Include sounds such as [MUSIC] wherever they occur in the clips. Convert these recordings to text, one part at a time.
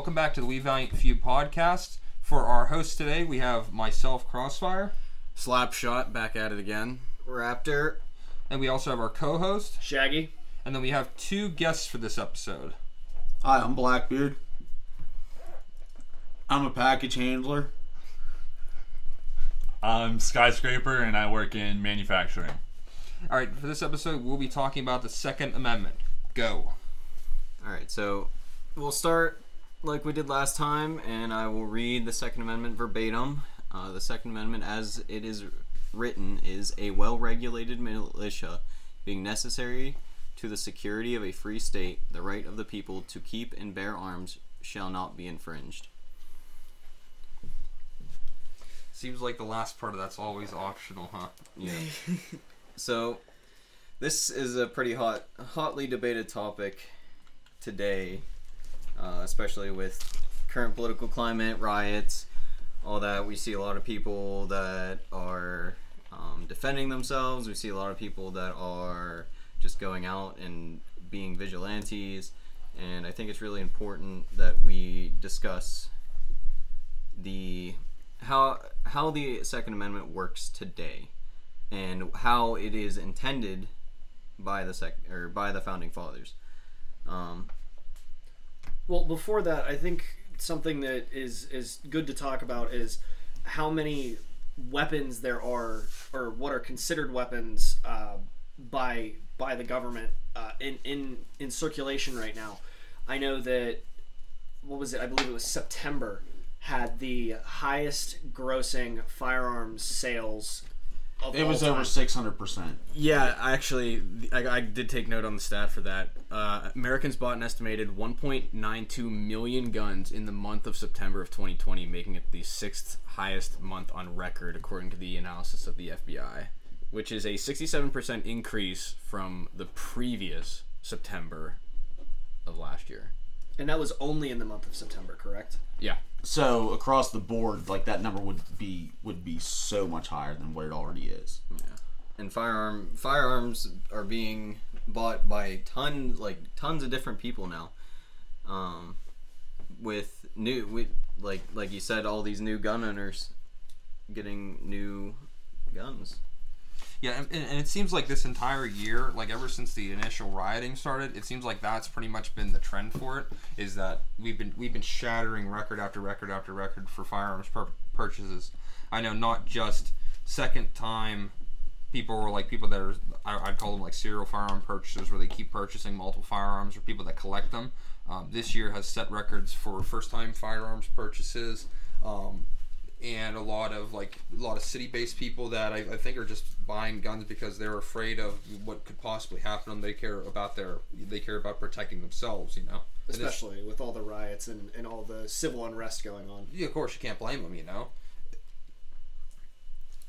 Welcome back to the We Valiant Few podcast. For our host today, we have myself, Crossfire, Slapshot back at it again. Raptor. and we also have our co-host, Shaggy. and then we have two guests for this episode. Hi, I'm Blackbeard. I'm a package handler. I'm Skyscraper and I work in manufacturing. All right, for this episode, we'll be talking about the Second Amendment. Go. All right, so we'll start like we did last time, and I will read the Second Amendment verbatim. Uh, the Second Amendment, as it is written, is a well regulated militia being necessary to the security of a free state. The right of the people to keep and bear arms shall not be infringed. Seems like the last part of that's always optional, huh? Yeah. [LAUGHS] so, this is a pretty hot, hotly debated topic today, uh, especially with current political climate, riots, all that. We see a lot of people that are um, defending themselves. We see a lot of people that are just going out and being vigilantes. And I think it's really important that we discuss the how how the Second Amendment works today, and how it is intended by the sec or by the founding fathers. Um, Well, before that, I think something that is is good to talk about is how many weapons there are, or what are considered weapons uh, by by the government uh, in in in circulation right now. I know that what was it? I believe it was September had the highest grossing firearms sales. Of It was time. over 600%. Yeah, I actually, I, I did take note on the stat for that. Uh, Americans bought an estimated 1.92 million guns in the month of September of 2020, making it the sixth highest month on record, according to the analysis of the FBI, which is a 67% increase from the previous September of last year. And that was only in the month of September, correct? Yeah. So across the board, like that number would be would be so much higher than what it already is. Yeah. And firearm firearms are being bought by ton like tons of different people now um, with new with, like like you said all these new gun owners getting new guns Yeah, and, and it seems like this entire year, like ever since the initial rioting started, it seems like that's pretty much been the trend for it. Is that we've been we've been shattering record after record after record for firearms pur- purchases. I know not just second time people were like people that are I- I'd call them like serial firearm purchasers where they keep purchasing multiple firearms or people that collect them. Um, this year has set records for first time firearms purchases. Um, and a lot of like a lot of city-based people that I, I think are just buying guns because they're afraid of what could possibly happen to them. They care about their they care about protecting themselves, you know. Especially with all the riots and, and all the civil unrest going on. yeah, of course you can't blame them, you know.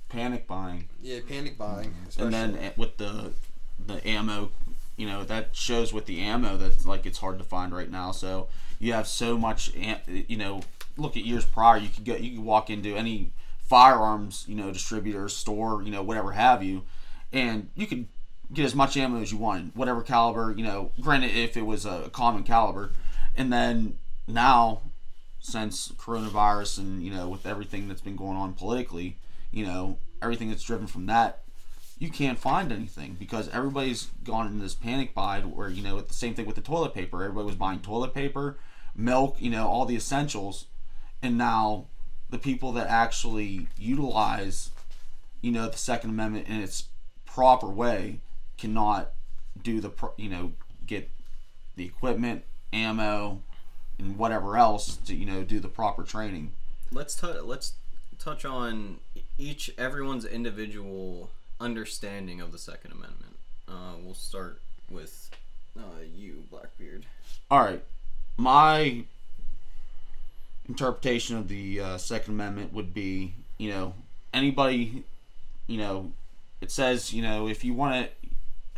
Panic buying. Yeah, panic buying. And then eh, with the the ammo, you know, that shows with the ammo that's like it's hard to find right now. So you have so much, am- you know, look at years prior. You could go, you could walk into any firearms, you know, distributor, store, you know, whatever have you, and you could get as much ammo as you wanted, whatever caliber, you know. Granted, if it was a common caliber, and then now, since coronavirus and you know, with everything that's been going on politically, you know, everything that's driven from that you can't find anything because everybody's gone into this panic buy where you know the same thing with the toilet paper everybody was buying toilet paper milk you know all the essentials and now the people that actually utilize you know the second amendment in its proper way cannot do the pro- you know get the equipment ammo and whatever else to you know do the proper training. Let's touch let's touch on each everyone's individual understanding of the second amendment. Uh, we'll start with uh, you blackbeard. All right. My interpretation of the uh, second amendment would be you know anybody you know it says you know if you want to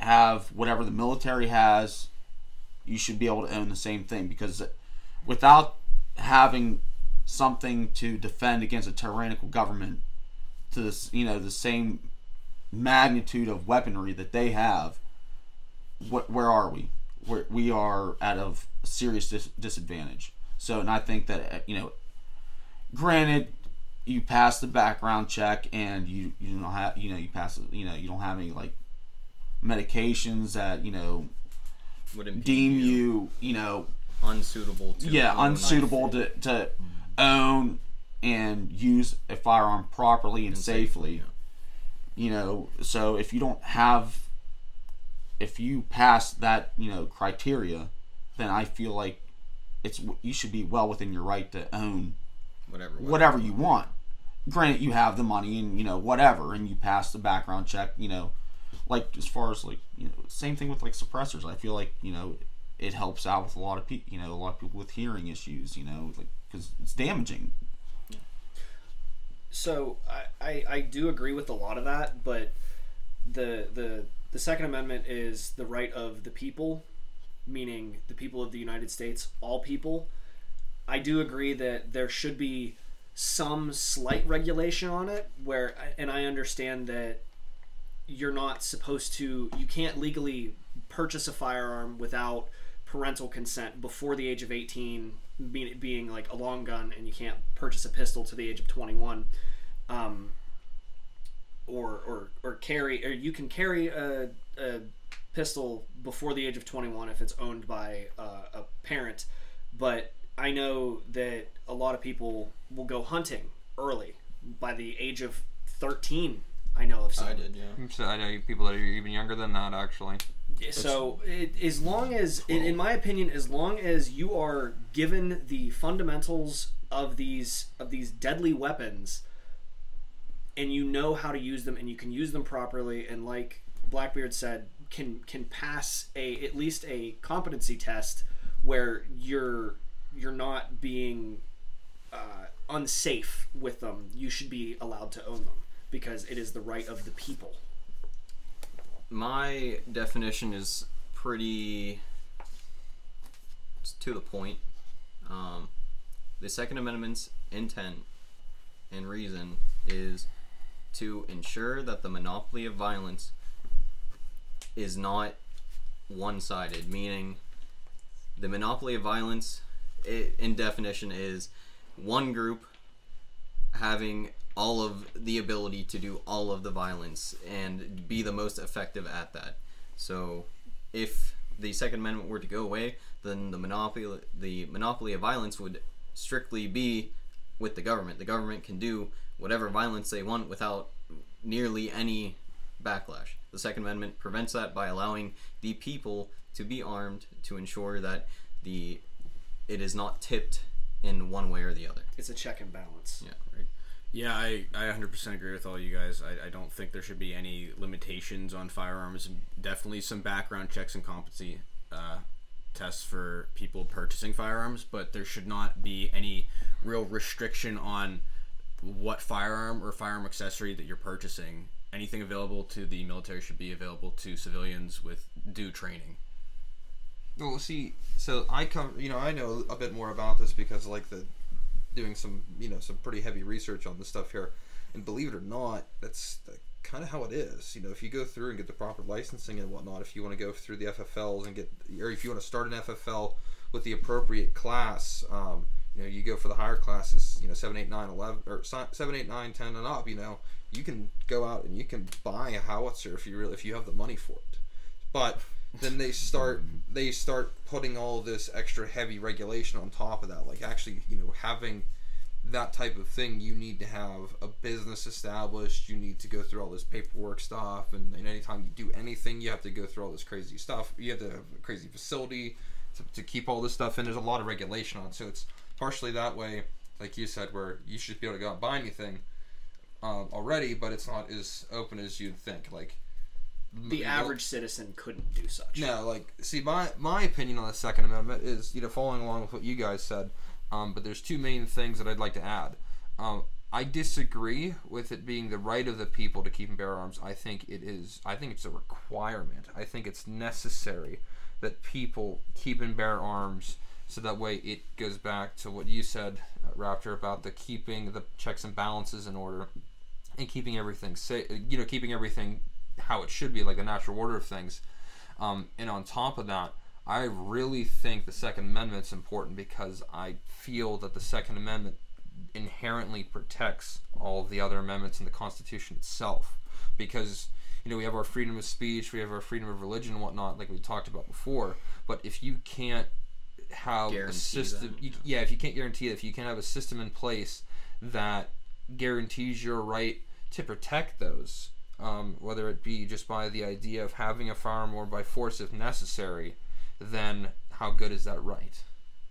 have whatever the military has you should be able to own the same thing because without having something to defend against a tyrannical government to this you know the same magnitude of weaponry that they have what where are we? We're, we are at a serious dis- disadvantage So, and I think that uh, you know, granted, you pass the background check and you you don't have you know you pass you know you don't have any like medications that you know Would deem you you know unsuitable to yeah unsuitable to, to own and use a firearm properly and, safely yeah. you know so if you don't have if you pass that you know criteria then i feel like it's you should be well within your right to own whatever. whatever. you want. Granted you have the money and you know whatever and you pass the background check you know like as far as like you know same thing with like suppressors. I feel like you know it helps out with a lot of people you know a lot of people with hearing issues you know like because it's damaging. So I, I, I do agree with a lot of that, but the the the Second Amendment is the right of the people, meaning the people of the United States, all people. I do agree that there should be some slight regulation on it, where and I understand that you're not supposed to you can't legally purchase a firearm without parental consent before the age of 18 being, being like a long gun and you can't purchase a pistol to the age of 21 um, or, or or carry or you can carry a, a pistol before the age of 21 if it's owned by uh, a parent but i know that a lot of people will go hunting early by the age of 13 i know of some I did, yeah. So I know people that are even younger than that actually. so it, as long as in, in my opinion as long as you are given the fundamentals of these of these deadly weapons and you know how to use them and you can use them properly and like blackbeard said can can pass a at least a competency test where you're you're not being uh, unsafe with them you should be allowed to own them because it is the right of the people My definition is pretty to the point. Um, the Second Amendment's intent and reason is to ensure that the monopoly of violence is not one-sided, meaning the monopoly of violence i in definition is one group having all of the ability to do all of the violence and be the most effective at that. So, if the Second Amendment were to go away, then the monopoly the monopoly of violence would strictly be with the government. The government can do whatever violence they want without nearly any backlash. The Second Amendment prevents that by allowing the people to be armed to ensure that the it is not tipped in one way or the other. it's a check and balance Yeah, right. Yeah, I, I 100% agree with all you guys. I, I don't think there should be any limitations on firearms. Definitely some background checks and competency uh, tests for people purchasing firearms, but there should not be any real restriction on what firearm or firearm accessory that you're purchasing. Anything available to the military should be available to civilians with due training. Well, see, so I come, you know, I know a bit more about this because like the doing some, you know, some pretty heavy research on this stuff here, and believe it or not, that's kind of how it is. You know, if you go through and get the proper licensing and whatnot, if you want to go through the FFLs and get, or if you want to start an FFL with the appropriate class, um, you know, you go for the higher classes, you know, 7, 8, 9, 11, or si- 7, 8, 9, 10 and up, you know, you can go out and you can buy a howitzer if you really, if you have the money for it. But then they start they start putting all this extra heavy regulation on top of that. Like actually, you know, having that type of thing, you need to have a business established. You need to go through all this paperwork stuff, and, and anytime you do anything, you have to go through all this crazy stuff. You have to have a crazy facility to, to keep all this stuff in. There's a lot of regulation on, it. so it's partially that way, like you said, where you should be able to go out and buy anything um, already, but it's not as open as you'd think. Like the you know, average citizen couldn't do such. no, like see my my opinion on the Second Amendment is you know following along with what you guys said, um, but there's two main things that I'd like to add. Um, I disagree with it being the right of the people to keep and bear arms. I think it is. I think it's a requirement. I think it's necessary that people keep and bear arms, so that way it goes back to what you said, uh, Raptor, about the keeping the checks and balances in order, and keeping everything safe. You know, keeping everything how it should be, like the natural order of things. Um, and on top of that, I really think the Second Amendment's important because I feel that the Second Amendment inherently protects all the other amendments in the Constitution itself. Because you know we have our freedom of speech, we have our freedom of religion and whatnot, like we talked about before. But if you can't have a system, that, you, yeah, if you can't guarantee that, if you can't have a system in place that guarantees your right to protect those, um, whether it be just by the idea of having a firearm or by force if necessary, then how good is that right?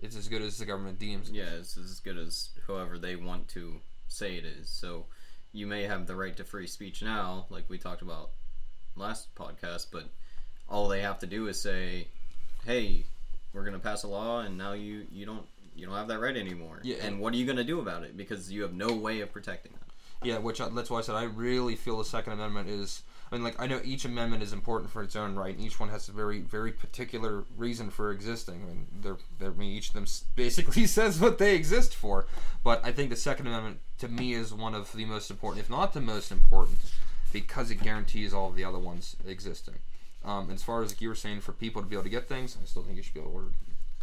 It's as good as the government deems. it. Yeah, it's as good as whoever they want to say it is. So you may have the right to free speech now, like we talked about last podcast, but all they have to do is say, "Hey, we're going to pass a law, and now you you don't you don't have that right anymore." Yeah, and and- what are you going to do about it? Because you have no way of protecting that. Yeah, which I, that's why I said I really feel the Second Amendment is. I mean, like I know each amendment is important for its own right, and each one has a very, very particular reason for existing. I mean, they're, they're, I mean, each of them [LAUGHS] basically says what they exist for. But I think the Second Amendment, to me, is one of the most important, if not the most important, because it guarantees all of the other ones existing. Um, as far as like you were saying, for people to be able to get things, I still think you should be able to order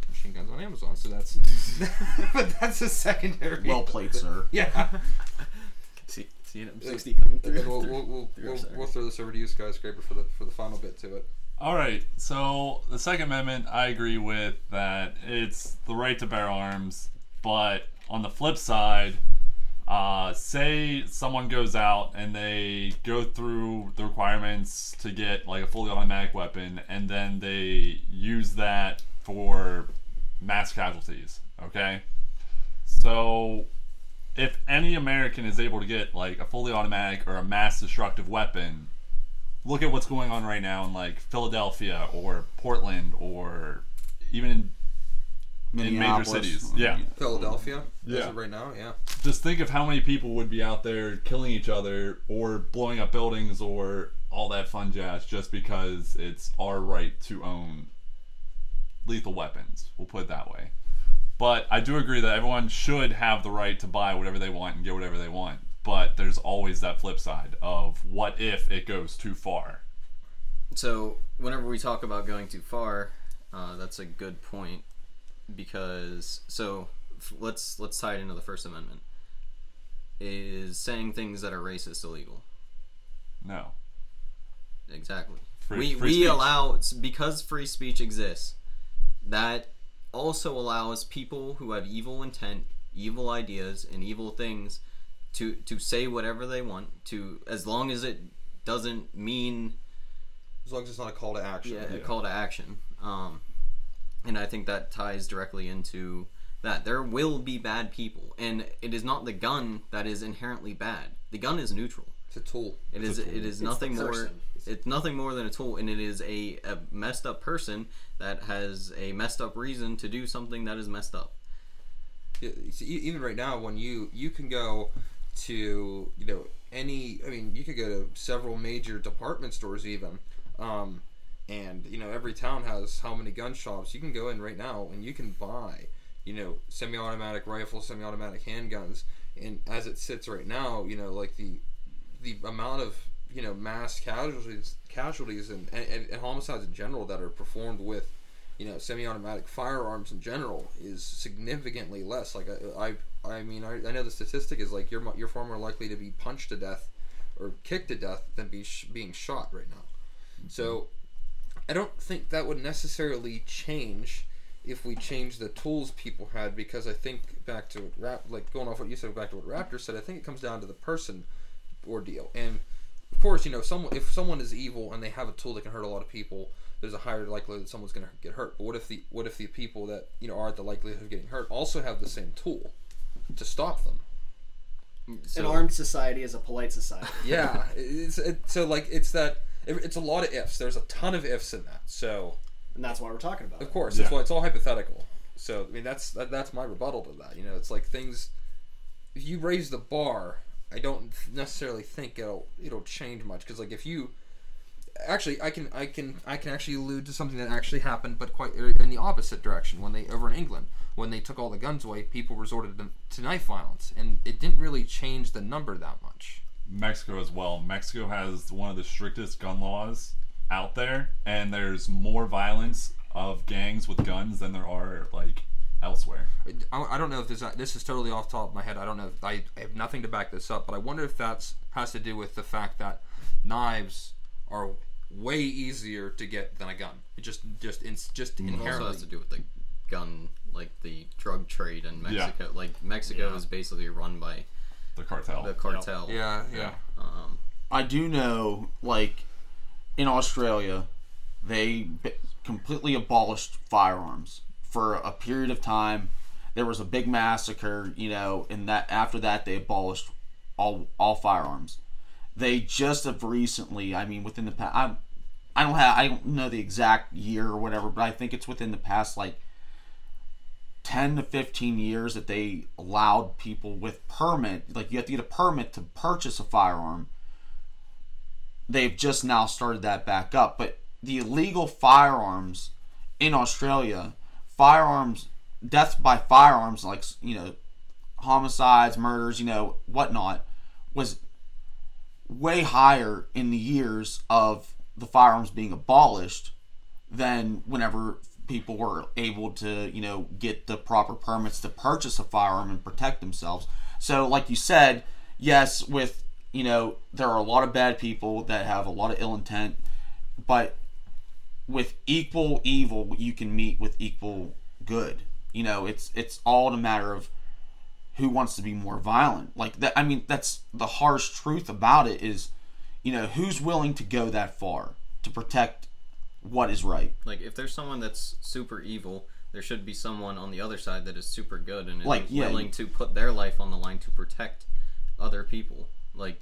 machine guns on Amazon. So that's, [LAUGHS] [LAUGHS] but that's a secondary. Well played, sir. [LAUGHS] Yeah. See, see an M60 coming through. we'll, through- we'll, we'll, through we'll, we'll throw this over to you, Skyscraper, for the for the final bit to it. All right. So the Second Amendment, I agree with that. It's the right to bear arms, but on the flip side, uh, say someone goes out and they go through the requirements to get like a fully automatic weapon, and then they use that for mass casualties. Okay. So if any American is able to get like a fully automatic or a mass destructive weapon, look at what's going on right now in like Philadelphia or Portland or even in, in major Minneapolis. cities. Yeah. Philadelphia, Yeah. as of right now, yeah. Just think of how many people would be out there killing each other or blowing up buildings or all that fun jazz just because it's our right to own lethal weapons. We'll put it that way. But I do agree that everyone should have the right to buy whatever they want and get whatever they want. But there's always that flip side of what if it goes too far. So whenever we talk about going too far, uh, that's a good point because so f- let's let's tie it into the First Amendment. Is saying things that are racist illegal? No. Exactly. Free- we free we speech. allow because free speech exists. That also allows people who have evil intent, evil ideas, and evil things to to say whatever they want. To as long as it doesn't mean As long as it's not a call to action. yeah, a call to action. Um, and I think that ties directly into that. There will be bad people, and it is not the gun that is inherently bad. The gun is neutral. It's a tool. It is. It is the nothing more. It's nothing more than a tool, and it is a, a messed up person that has a messed up reason to do something that is messed up. Yeah, see, even right now, when you you can go to you know any, I mean, you could go to several major department stores even, um, and you know every town has how many gun shops. You can go in right now and you can buy you know semi-automatic rifles, semi-automatic handguns, and as it sits right now, you know like the the amount of you know mass casualties casualties and, and, and homicides in general that are performed with you know semi-automatic firearms in general is significantly less. Like i i, I mean I, I know the statistic is like you're you're far more likely to be punched to death or kicked to death than be sh- being shot right now. So i don't think that would necessarily change if we change the tools people had because i think back to what Rap, like going off what you said back to what raptor said i think it comes down to the person ordeal and of course, you know, someone if someone is evil and they have a tool that can hurt a lot of people, there's a higher likelihood that someone's going to get hurt. But what if the what if the people that you know are at the likelihood of getting hurt also have the same tool to stop them? An armed society is a polite society. Yeah, it's it, so like it's that it's a lot of ifs. There's a ton of ifs in that. So and that's why we're talking about of it. course, that's Yeah. why it's all hypothetical. So I mean, that's that, that's my rebuttal to that. You know, it's like things. If you raise the bar, I don't necessarily think it'll it'll change much because like if you actually I can I can I can actually allude to something that actually happened, but quite er, in the opposite direction when they over in England when they took all the guns away, people resorted to, to knife violence, and it didn't really change the number that much. Mexico as well. Mexico has one of the strictest gun laws out there, and there's more violence of gangs with guns than there are like elsewhere. I, I don't know if this this is totally off the top of my head. I don't know. If, I, I have nothing to back this up, but I wonder if that's has to do with the fact that knives are way easier to get than a gun. It just just in, just It also has to do with the gun, like the drug trade in Yeah. Mexico. Like Mexico Yeah. is basically run by The cartel. the cartel. yeah, yeah. Yeah. Um, I do know, like, in Australia, they b- completely abolished firearms for a period of time. There was a big massacre, you know, and that after that they abolished all all firearms. They just have recently, I mean, within the past, I, I don't have, I don't know the exact year or whatever, but I think it's within the past like 10 to 15 years that they allowed people with permit like you have to get a permit to purchase a firearm. They've just now started that back up but the illegal firearms in australia firearms deaths by firearms like you know homicides murders you know whatnot was way higher in the years of the firearms being abolished than whenever people were able to, you know, get the proper permits to purchase a firearm and protect themselves. So, like you said, yes, with, you know, there are a lot of bad people that have a lot of ill intent, but with equal evil, you can meet with equal good. You know, it's it's all a matter of who wants to be more violent. Like that I mean, that's the harsh truth about it is, you know, who's willing to go that far to protect what is right. like if there's someone that's super evil, there should be someone on the other side that is super good and is Like, yeah, willing you- to put their life on the line to protect other people. Like,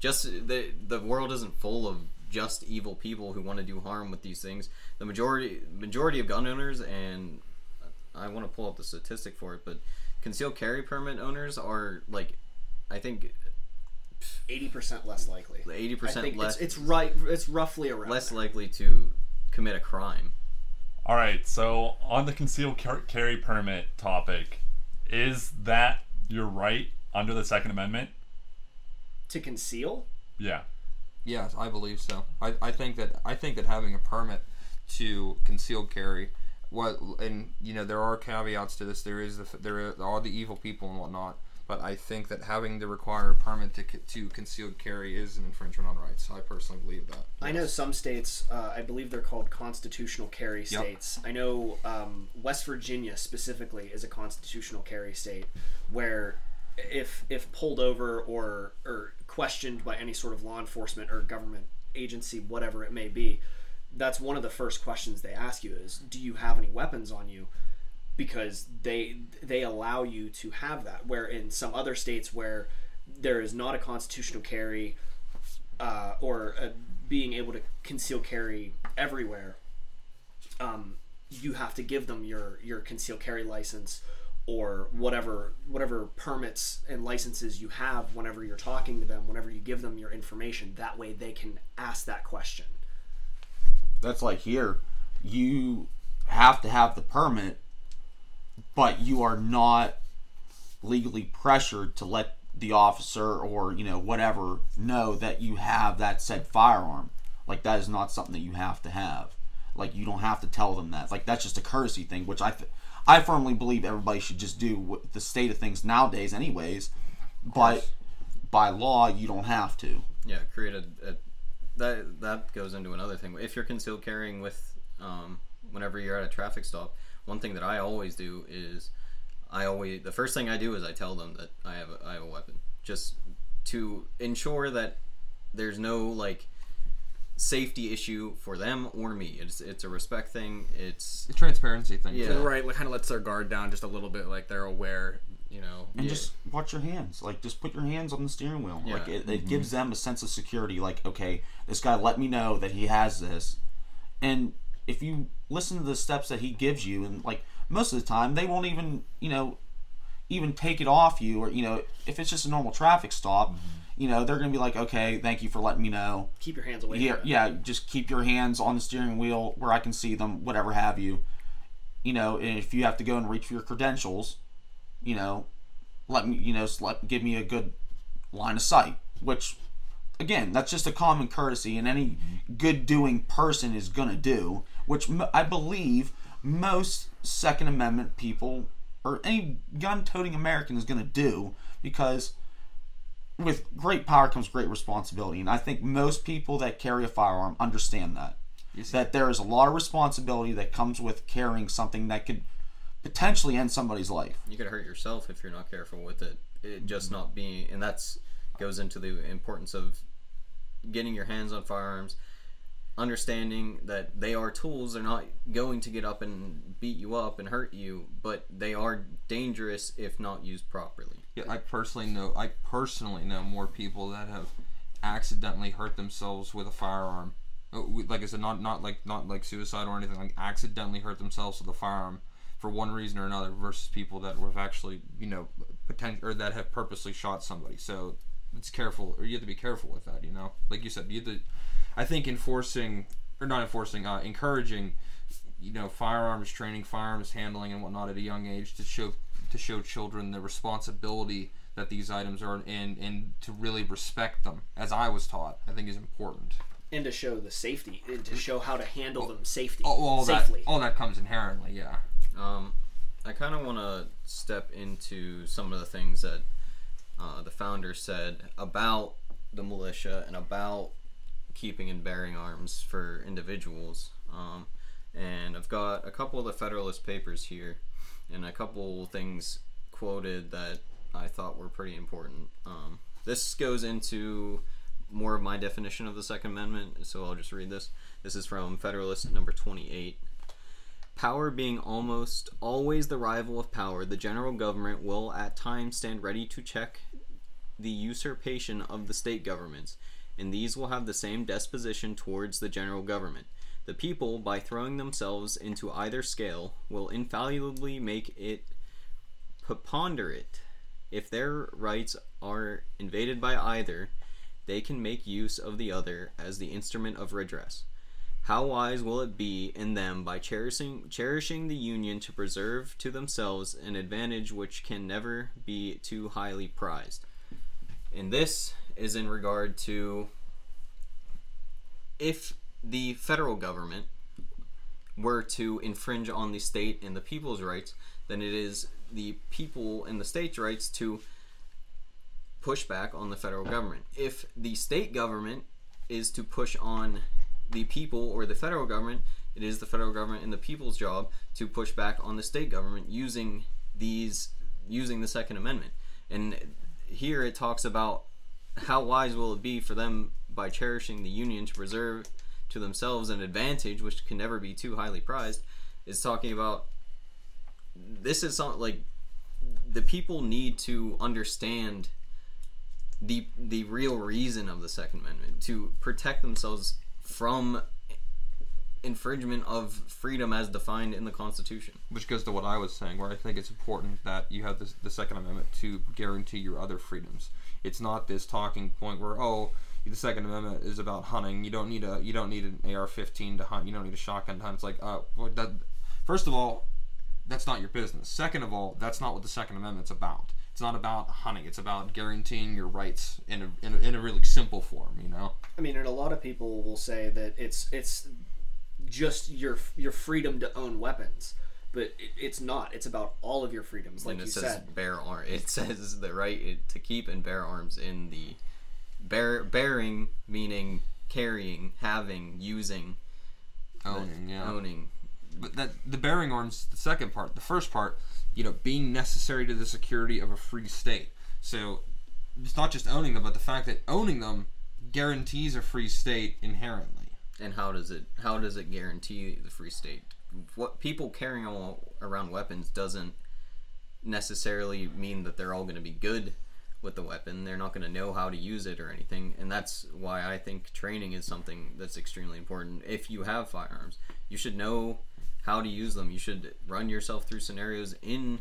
just the the world isn't full of just evil people who want to do harm with these things. The majority majority of gun owners and I want to pull up the statistic for it, but concealed carry permit owners are like, I think Eighty percent less likely. eighty I percent think less it's, it's right. It's roughly around. less there. likely to commit a crime. All right, so on the concealed carry permit topic, is that your right under the Second Amendment? to conceal. Yeah. Yes, I believe so. I, I think that I think that having a permit to concealed carry, what and you know there are caveats to this. There is the, there are all the evil people and whatnot. But I think that having the required permit to co- to concealed carry is an infringement on rights. I personally believe that. I know some states, uh, I believe they're called constitutional carry states. I know um, West Virginia specifically is a constitutional carry state where if if pulled over or or questioned by any sort of law enforcement or government agency, whatever it may be, that's one of the first questions they ask you is, "Do you have any weapons on you?" Because they they allow you to have that. Where in some other states where there is not a constitutional carry uh, or uh, being able to conceal carry everywhere, um, you have to give them your your conceal carry license or whatever whatever permits and licenses you have whenever you're talking to them whenever you give them your information that way they can ask that question That's like here, you have to have the permit, but you are not legally pressured to let the officer or you know whatever know that you have that said firearm. Like that is not something that you have to have. Like you don't have to tell them that. Like that's just a courtesy thing, which I th- I firmly believe everybody should just do with the state of things nowadays, anyways. But by law, you don't have to. Yeah, create a, a that that goes into another thing. If you're concealed carrying with um, whenever you're at a traffic stop, one thing that I always do is I always the first thing I do is I tell them that I have a, I have a weapon, just to ensure that there's no like safety issue for them or me. It's it's a respect thing. It's The transparency thing. Yeah. Right, like kind of lets their guard down just a little bit, like they're aware, you know. and Yeah. just watch your hands like just put your hands on the steering wheel like Yeah. it, it mm-hmm. gives them a sense of security like okay this guy let me know that he has this and if you listen to the steps that he gives you and like most of the time they won't even you know even take it off you or you know if it's just a normal traffic stop mm-hmm. you know they're gonna be like okay thank you for letting me know. Keep your hands away yeah, yeah, just keep your hands on the steering wheel where I can see them, whatever have you. You know, and if you have to go and reach for your credentials, you know, let me, you know, let give me a good line of sight, which again, that's just a common courtesy, and any good doing person is going to do, which I believe most Second Amendment people or any gun toting American is going to do because with great power comes great responsibility. And I think most people that carry a firearm understand that. That there is a lot of responsibility that comes with carrying something that could potentially end somebody's life. You could hurt yourself if you're not careful with it. It just not being, and that's goes into the importance of getting your hands on firearms, understanding that they are tools. They're not going to get up and beat you up and hurt you, but they are dangerous if not used properly. Yeah, I personally know. I personally know more people that have accidentally hurt themselves with a firearm. Uh, Like I said, not not like not like suicide or anything. Like accidentally hurt themselves with a firearm for one reason or another, versus people that have actually you know potential or that have purposely shot somebody. So it's careful, or you have to be careful with that. You know, like you said, you have to. I think enforcing or not enforcing, uh, encouraging, you know, firearms training, firearms handling, and whatnot at a young age to show to show children the responsibility that these items are and and to really respect them, as I was taught, I think is important. and to show the safety and to show how to handle them safety All, all safely. that all that comes inherently, yeah. Um, I kind of want to step into some of the things that uh, the founder said about the militia and about keeping and bearing arms for individuals. Um, and I've got a couple of the Federalist Papers here, and a couple things quoted that I thought were pretty important. Um, this goes into more of my definition of the Second Amendment, so I'll just read this. This is from Federalist number 28. Power being almost always the rival of power, the general government will at times stand ready to check the usurpation of the state governments, and these will have the same disposition towards the general government. The people, by throwing themselves into either scale, will infallibly make it preponderate. If their rights are invaded by either, they can make use of the other as the instrument of redress. How wise will it be in them by cherishing cherishing the union to preserve to themselves an advantage which can never be too highly prized. And this is in regard to if the federal government were to infringe on the state and the people's rights, then it is the people and the state's rights to push back on the federal government. If the state government is to push on the people or the federal government, it is the federal government and the people's job to push back on the state government using these using the Second Amendment. And here it talks about how wise will it be for them by cherishing the union to preserve to themselves an advantage which can never be too highly prized is talking about this is something like the people need to understand the the real reason of the second amendment to protect themselves from infringement of freedom as defined in the constitution Which goes to what I was saying, where I think it's important that you have this, the Second Amendment to guarantee your other freedoms. It's not this talking point where oh, the Second Amendment is about hunting. You don't need a you don't need an AR-15 to hunt. You don't need a shotgun to hunt. It's like uh, that. First of all, that's not your business. Second of all, that's not what the Second Amendment's about. It's not about hunting. It's about guaranteeing your rights in a, in a, in a really simple form. You know. I mean, and a lot of people will say that it's it's just your your freedom to own weapons, but it, it's not. It's about all of your freedoms, like and it you says said. bear arm [LAUGHS] it says the right to keep and bear arms in the bear bearing meaning carrying having using Owning, yeah. owning but that the bearing arms the second part the first part you know being necessary to the security of a free state. So it's not just owning them but the fact that owning them guarantees a free state inherently. And how does it how does it guarantee the free state? What people carrying around weapons doesn't necessarily mean that they're all going to be good with the weapon. They're not going to know how to use it or anything and that's why i think training is something that's extremely important. If you have firearms you should know how to use them. You should run yourself through scenarios in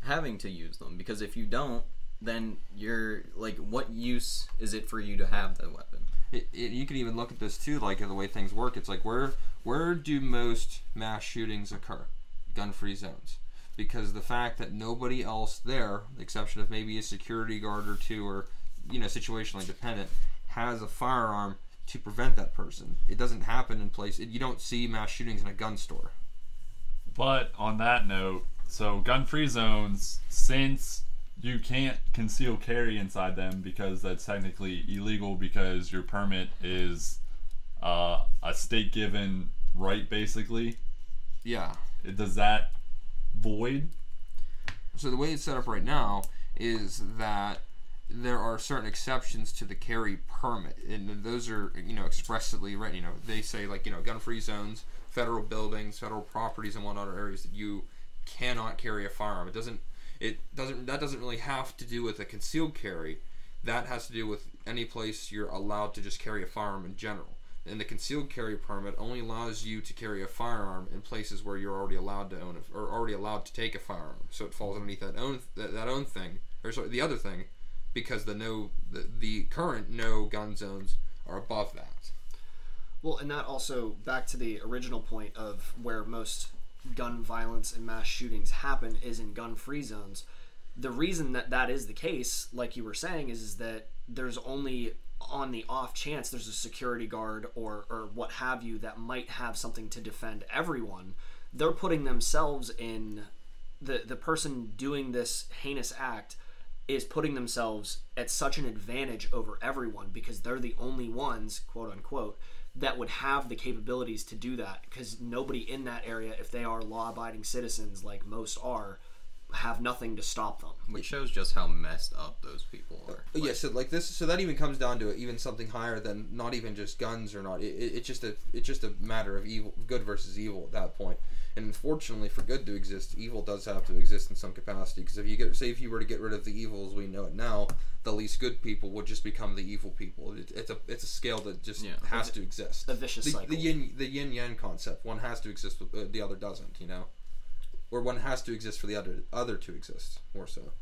having to use them because if you don't then you're like what use is it for you to have the weapon? It, it, you can even look at this too like the way things work. It's like where where do most mass shootings occur? Gun-free zones. Because the fact that nobody else there the exception of maybe a security guard or two or you know situationally dependent has a firearm to prevent that person. It doesn't happen in place. You don't see mass shootings in a gun store. But on that note, so gun free zones, since you can't conceal carry inside them because that's technically illegal because your permit is uh, a state given right, basically. Yeah. Does that void? So the way it's set up right now is that there are certain exceptions to the carry permit, and those are you know expressly written. You know, they say like you know gun-free zones, federal buildings, federal properties, and whatnot are areas that you cannot carry a firearm. It doesn't. It doesn't. That doesn't really have to do with a concealed carry. That has to do with any place you're allowed to just carry a firearm in general. And the concealed carry permit only allows you to carry a firearm in places where you're already allowed to own it, or already allowed to take a firearm. So it falls underneath that own that, that own thing, or sorry, the other thing, because the no the, the current no gun zones are above that. Well, and that also back to the original point of where most gun violence and mass shootings happen is in gun-free zones. The reason that that is the case, like you were saying, is, is that there's only on the off chance there's a security guard or or what have you that might have something to defend everyone. They're putting themselves in the the person doing this heinous act is putting themselves at such an advantage over everyone because they're the only ones, quote unquote, that would have the capabilities to do that because nobody in that area if they are law-abiding citizens like most are have nothing to stop them Which shows just how messed up those people are. But yeah, so like this, so that even comes down to it, even something higher than not even just guns or not. It, it, it's just a it's just a matter of evil, good versus evil at that point. And unfortunately, for good to exist, evil does have to exist in some capacity. Because if you get, say, if you were to get rid of the evil as we know it now, the least good people would just become the evil people. It, it's a it's a scale that just Yeah. has to exist. a vicious The, cycle the yin the yin yang concept. One has to exist, with, uh, the other doesn't. You know, or one has to exist for the other other to exist. More so.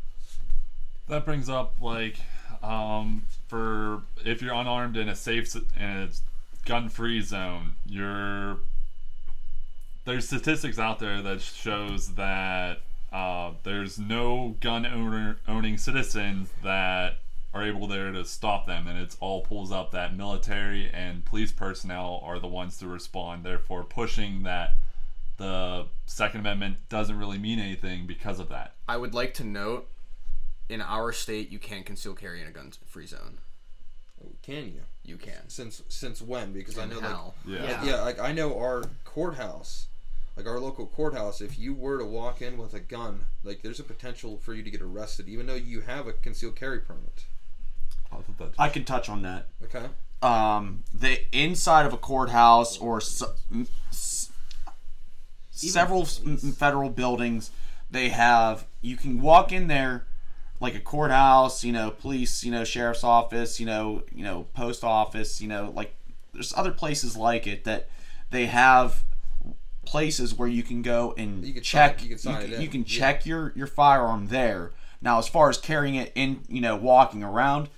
That brings up like um, for if you're unarmed in a safe s- in a gun-free zone, you're there's statistics out there that shows that uh, there's no gun owner owning citizens that are able there to stop them, and it's all pulls up that military and police personnel are the ones to respond, therefore pushing that the Second Amendment doesn't really mean anything because of that. I would like to note, in our state, you can't conceal carry in a gun-free zone. Can you? You can. Since since when? Because I And know like how? Yeah. Like, yeah, like I know our courthouse, like our local courthouse. If you were to walk in with a gun, like there's a potential for you to get arrested, even though you have a concealed carry permit. I thought that- I can touch on that. Okay. um, the inside of a courthouse or s- m- s- several s- m- federal buildings, they have you can walk in there like a courthouse, you know, police, you know, sheriff's office, you know, you know, post office, you know, like there's other places like it that they have places where you can go and You can check sign- you can sign you, it you can Yeah. check your your firearm there. Now, as far as carrying it in, you know, walking around,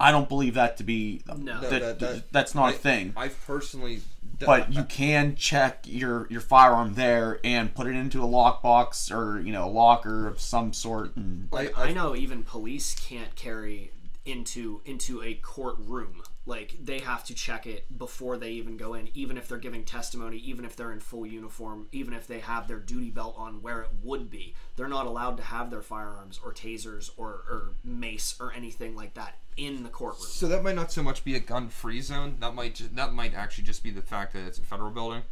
I don't believe that to be No. No, that, that- that- that's not I- a thing. I've personally. D- but you can check your your firearm there and put it into a lockbox or you know a locker of some sort. And I, I I, know even police can't carry into into a courtroom. Like they have to check it before they even go in, even if they're giving testimony, even if they're in full uniform, even if they have their duty belt on where it would be. They're not allowed to have their firearms or tasers or, or mace or anything like that in the courtroom. So that might not so much be a gun-free zone. That might just, that might actually just be the fact that it's a federal building,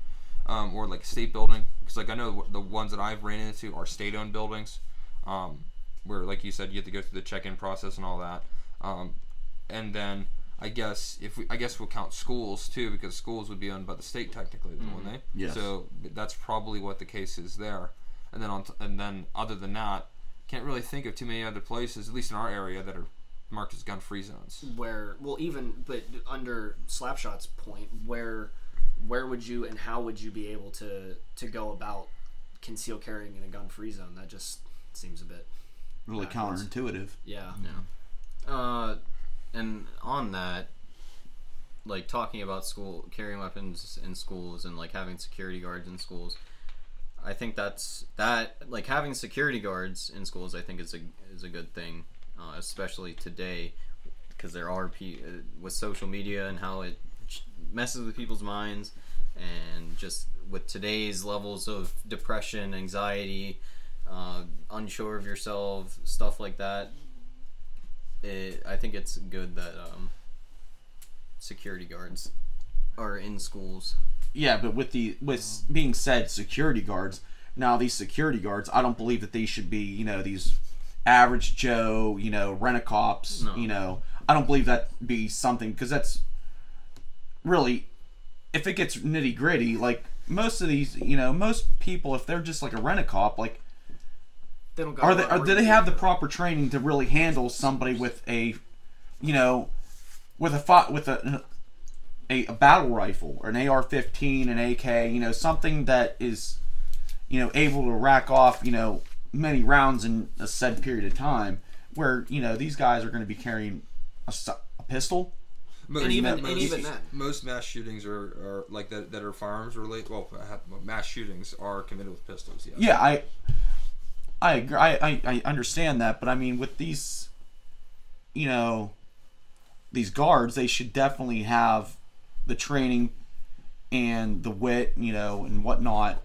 um, or like state building. Because like I know the ones that I've ran into are state-owned buildings, um, where like you said you have to go through the check-in process and all that. Um, and then I guess if we, I guess we'll count schools too, because schools would be owned by the state technically, wouldn't they? Yes. So that's probably what the case is there. And then on t- and then other than that, can't really think of too many other places, at least in our area, that are marked as gun-free zones. where well even but under slapshot's point where where would you and how would you be able to to go about conceal carrying in a gun free zone that just seems a bit really Backwards. counterintuitive. yeah Uh, and on that, like talking about school carrying weapons in schools and like having security guards in schools, I think that's that like having security guards in schools. I think is a is a good thing, uh, especially today. because there are pe- uh, with social media and how it messes with people's minds, and just with today's levels of depression, anxiety, uh, unsure of yourself, stuff like that. It, I think it's good that um, security guards are in schools. Yeah, but with the with being said, security guards. Now these security guards, I don't believe that they should be, you know, these average Joe, you know, rent a cops. No. You know, I don't believe that be something because that's really, if it gets nitty gritty, like most of these, you know, most people, if they're just like a rent a cop, like They don't are they are, do they have the work to do. proper training to really handle somebody with a you know with a fi- with a, a a battle rifle or an AR-15 an AK you know something that is you know able to rack off you know many rounds in a said period of time where you know these guys are going to be carrying a, a pistol Most, And even- most, and even then. most mass shootings are, are like that that are firearms related. Well, mass shootings are committed with pistols. Yeah. yeah I I agree I, I understand that but I mean with these you know these guards they should definitely have the training and the wit you know and whatnot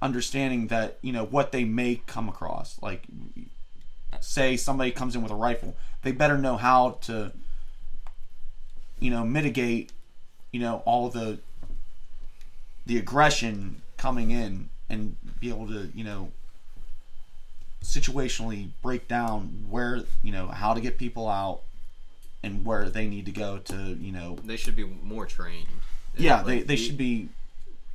understanding that you know what they may come across. Like say somebody comes in with a rifle they better know how to you know mitigate you know all the the aggression coming in and be able to you know situationally break down where you know how to get people out and where they need to go to you know They should be more trained. yeah Like, they, they the- should be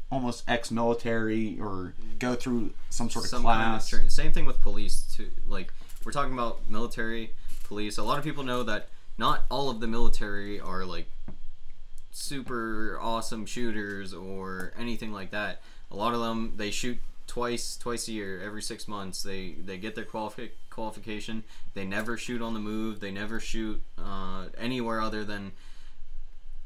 almost ex-military or go through some sort of some kind of class same thing with police too. Like we're talking about military, police. A lot of people know that not all of the military are like super awesome shooters or anything like that. A lot of them they shoot twice twice a year, every six months. They they get their qualifi- qualification. They never shoot on the move. They never shoot uh, anywhere other than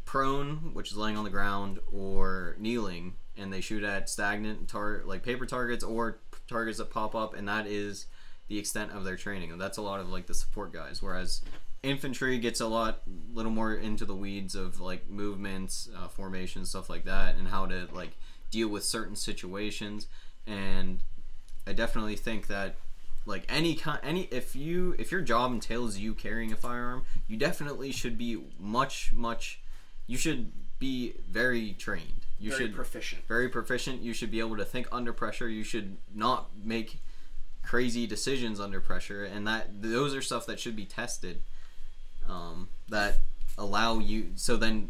prone, which is laying on the ground, or kneeling, and they shoot at stagnant tar like paper targets or targets that pop up, and that is the extent of their training. And that's a lot of like the support guys. Whereas infantry gets a lot little more into the weeds of like movements, uh, formations, stuff like that, and how to like deal with certain situations. And I definitely think that like any kind any if you if your job entails you carrying a firearm you definitely should be much much you should be very trained. You Very should proficient. very proficient. You should be able to think under pressure. You should not make crazy decisions under pressure. And that those are stuff that should be tested um, that allow you so then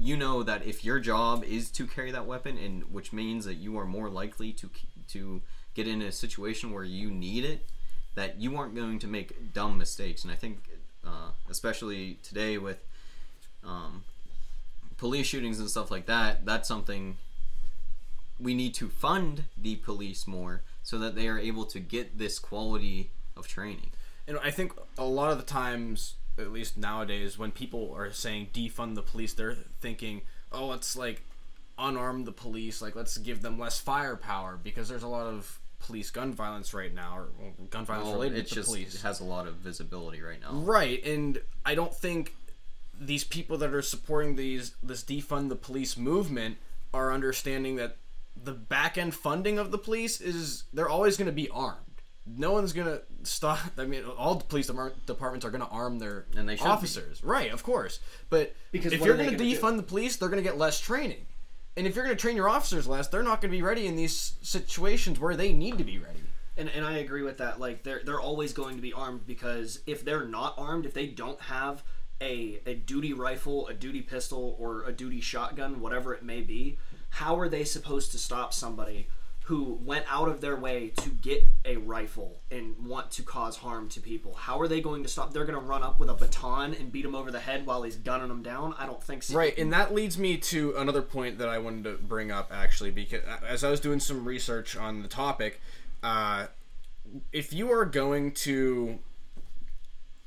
you know that if your job is to carry that weapon and which means that you are more likely to to get in a situation where you need it that you aren't going to make dumb mistakes. And i think uh, especially today with um, police shootings and stuff like that that's something we need to fund the police more so that they are able to get this quality of training. And I think a lot of the times, at least nowadays, when people are saying defund the police, they're thinking, oh, let's like unarm the police, like let's give them less firepower because there's a lot of police gun violence right now, or well, gun violence well, related it to just police. has a lot of visibility right now Right, and I don't think these people that are supporting these this defund the police movement are understanding that the back end funding of the police is they're always going to be armed. No one's going to stop. I mean, all the police departments are going to arm their And they should be. officers, right? Of course, but Because if you're going to gonna do? defund the police, they're going to get less training, and if you're going to train your officers less, they're not going to be ready in these situations where they need to be ready. and, and I agree with that. Like they're they're always going to be armed because if they're not armed, if they don't have a a duty rifle, a duty pistol, or a duty shotgun, whatever it may be, how are they supposed to stop somebody who went out of their way to get a rifle and want to cause harm to people? How are they going to stop? They're going to run up with a baton and beat him over the head while he's gunning them down? I don't think so. Right, and that leads me to another point that I wanted to bring up actually, because as I was doing some research on the topic, uh, if you are going to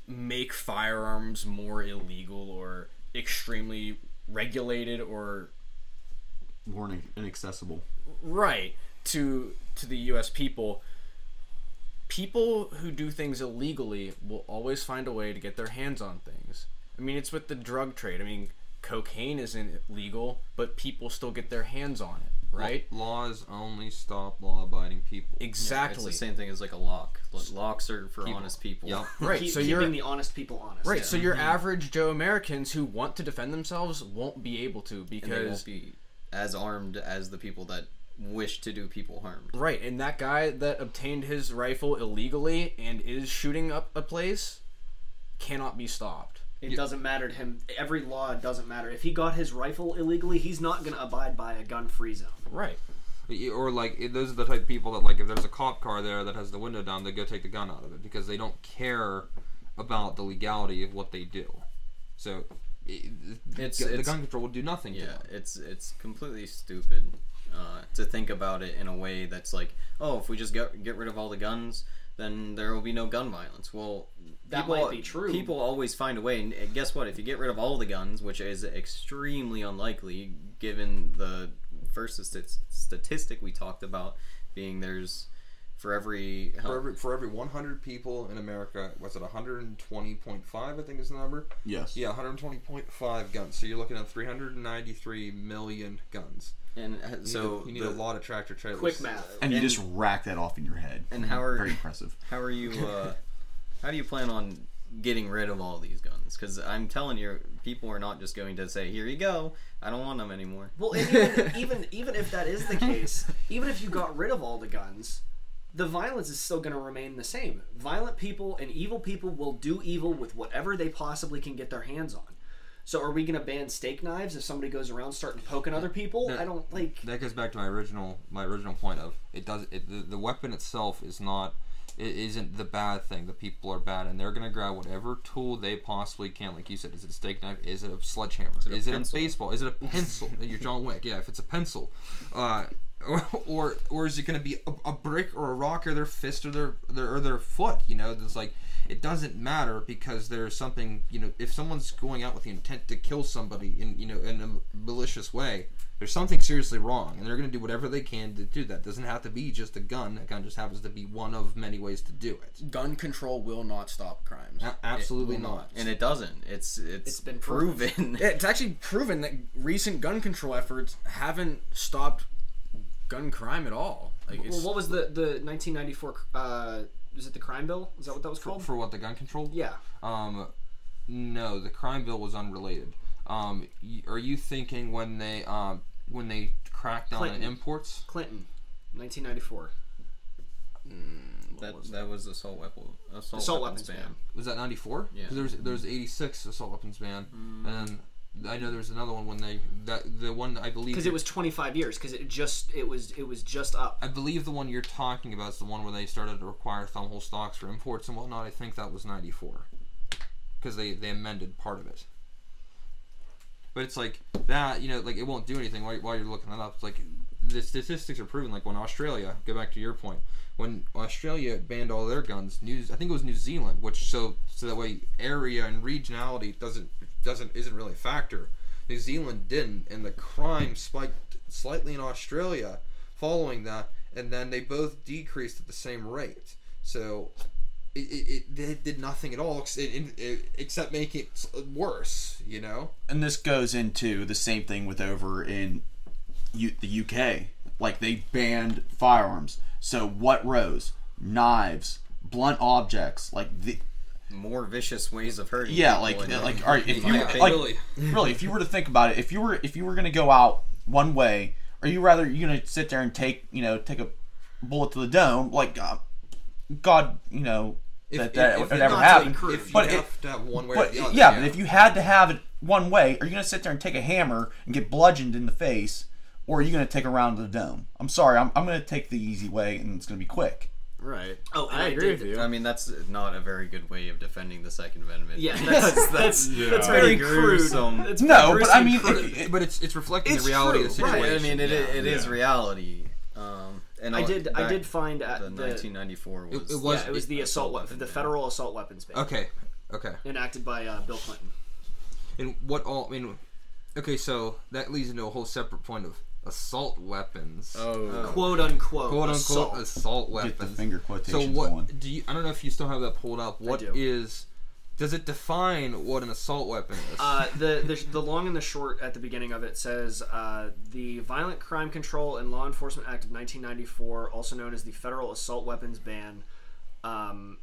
make firearms more illegal or extremely regulated or more inaccessible right to to the U.S. people, people who do things illegally will always find a way to get their hands on things. I mean, it's with the drug trade. I mean, cocaine isn't legal, but people still get their hands on it, right? Laws only stop law-abiding people. It's Exactly. the same thing as like a lock. Lo- Locks are for honest people. Yep. [LAUGHS] Right. Keep- so you're keeping the honest people honest. right. Yeah. So your mm-hmm. average Joe Americans who want to defend themselves won't be able to And they because won't be as armed as the people that wish to do people harm. right. And that guy that obtained his rifle illegally and is shooting up a place cannot be stopped. It doesn't matter to him. Every law doesn't matter. If he got his rifle illegally, he's not going to abide by a gun-free zone. Right. Or like those are the type of people that like if there's a cop car there that has the window down, they go take the gun out of it because they don't care about the legality of what they do. So It's- the it's- gun control will do nothing. to Yeah, them. it's it's completely stupid uh, to think about it in a way that's like, oh, if we just get get rid of all the guns, then there will be no gun violence. Well, That people, might be true. People always find a way, and guess what? If you get rid of all the guns, which is extremely unlikely, given the first st- statistic we talked about being there's for every, For every for every 100 people in America, what's it 120.5? I think is the number. Yes. Yeah, 120.5 guns. So you're looking at 393 million guns. And uh, You need, so a, you need the- a lot of tractor trailers. Quick math. And you And- just rack that off in your head. And how are Very impressive. how are you uh, how do you plan on getting rid of all these guns? Because I'm telling you, people are not just going to say, "Here you go, I don't want them anymore." Well, even, [LAUGHS] even even if that is the case, even if you got rid of all the guns, the violence is still going to remain the same. Violent people and evil people will do evil with whatever they possibly can get their hands on. So, are we going to ban steak knives if somebody goes around starting poking other people? No. I don't like. that goes back to my original my original point of it does it the, the weapon itself is not it isn't the bad thing. The people are bad and they're gonna grab whatever tool they possibly can. Like you said is it a steak knife? Is it a sledgehammer? It a is it a baseball? Is it a [LAUGHS] pencil? You're John Wick. Yeah if it's a pencil. Uh or, [LAUGHS] or or is it gonna be a, a brick or a rock or their fist or their, their or their foot you know? It's like it doesn't matter because there's something you know if someone's going out with the intent to kill somebody in you know in a malicious way there's something seriously wrong and they're going to do whatever they can to do that. Doesn't have to be just a gun. A gun just happens to be one of many ways to do it. Gun control will not stop crimes. A- absolutely It will not. And it doesn't. It's it's, It's been proven. Yeah, [LAUGHS] it's actually proven that recent gun control efforts haven't stopped gun crime at all. Like Well, what was the the 1994? Uh, was it the crime bill? Is that what that was for, called? for what the gun control yeah. um no the crime bill was unrelated um y- are you thinking when they um when they cracked down on Clinton. imports Clinton, 1994. that that was assault weapon assault, Assault weapons, weapons ban. ban. was that 94 Yeah. there was there was 86 assault weapons ban and I know there was another one when they that the one I believe Because it was 25 years. Because it just it was it was just up. I believe the one you're talking about is the one where they started to require thumbhole stocks for imports and whatnot. I think that was '94 because they they amended part of it. But it's like that, you know, like it won't do anything while, while you're looking that up. It's like the statistics are proven. Like when Australia, go back to your point, when Australia banned all their guns, news I think it was New Zealand, which so so that way area and regionality doesn't doesn't isn't really a factor. New Zealand didn't, and the crime spiked slightly in Australia following that, and then they both decreased at the same rate. So it, it, it did nothing at all except make it worse. You know. and this goes into the same thing with over in U- the UK. Like they banned firearms. So what rose? Knives, blunt objects. Like the More vicious ways of hurting. yeah, people like like all right. If [LAUGHS] you my like opinion. really, if you were to think about it, if you were if you were gonna go out one way, are you rather you gonna sit there and take you know take a bullet to the dome? Like uh, God, you know that that if would you're happen. to If you But have it- to have one way or But the other, yeah, yeah. but if you had to have it one way, are you gonna sit there and take a hammer and get bludgeoned in the face, or are you gonna take a round to the dome? I'm sorry, I'm, I'm gonna take the easy way, and it's gonna be quick. right. Oh, I I agree with you. I mean, that's not a very good way of defending the Second Amendment. Yeah, [LAUGHS] Because that's that's, Yeah. that's very Pretty crude. gruesome. It's No, pretty but I mean, crude. if- [LAUGHS] but it's it's reflecting It's the reality of the situation. Right, I mean, it, yeah. it is Yeah. reality. Um, and I all- did I did find at the the, 1994 was. It- it was- yeah, it was the assault weapon, the ban. federal assault weapons ban Okay, okay. enacted by uh, Bill Clinton. And what all? I mean, okay, so that leads into a whole separate point of assault weapons. Oh, quote unquote, quote unquote assault. assault Get the finger quotations so what going. do you? I don't know if you still have that pulled up. What do. is? Does it define what an assault weapon is? Uh, the, the the long and the short at the beginning of it says uh, the Violent Crime Control and Law Enforcement Act of 1994, also known as the Federal Assault Weapons Ban, um,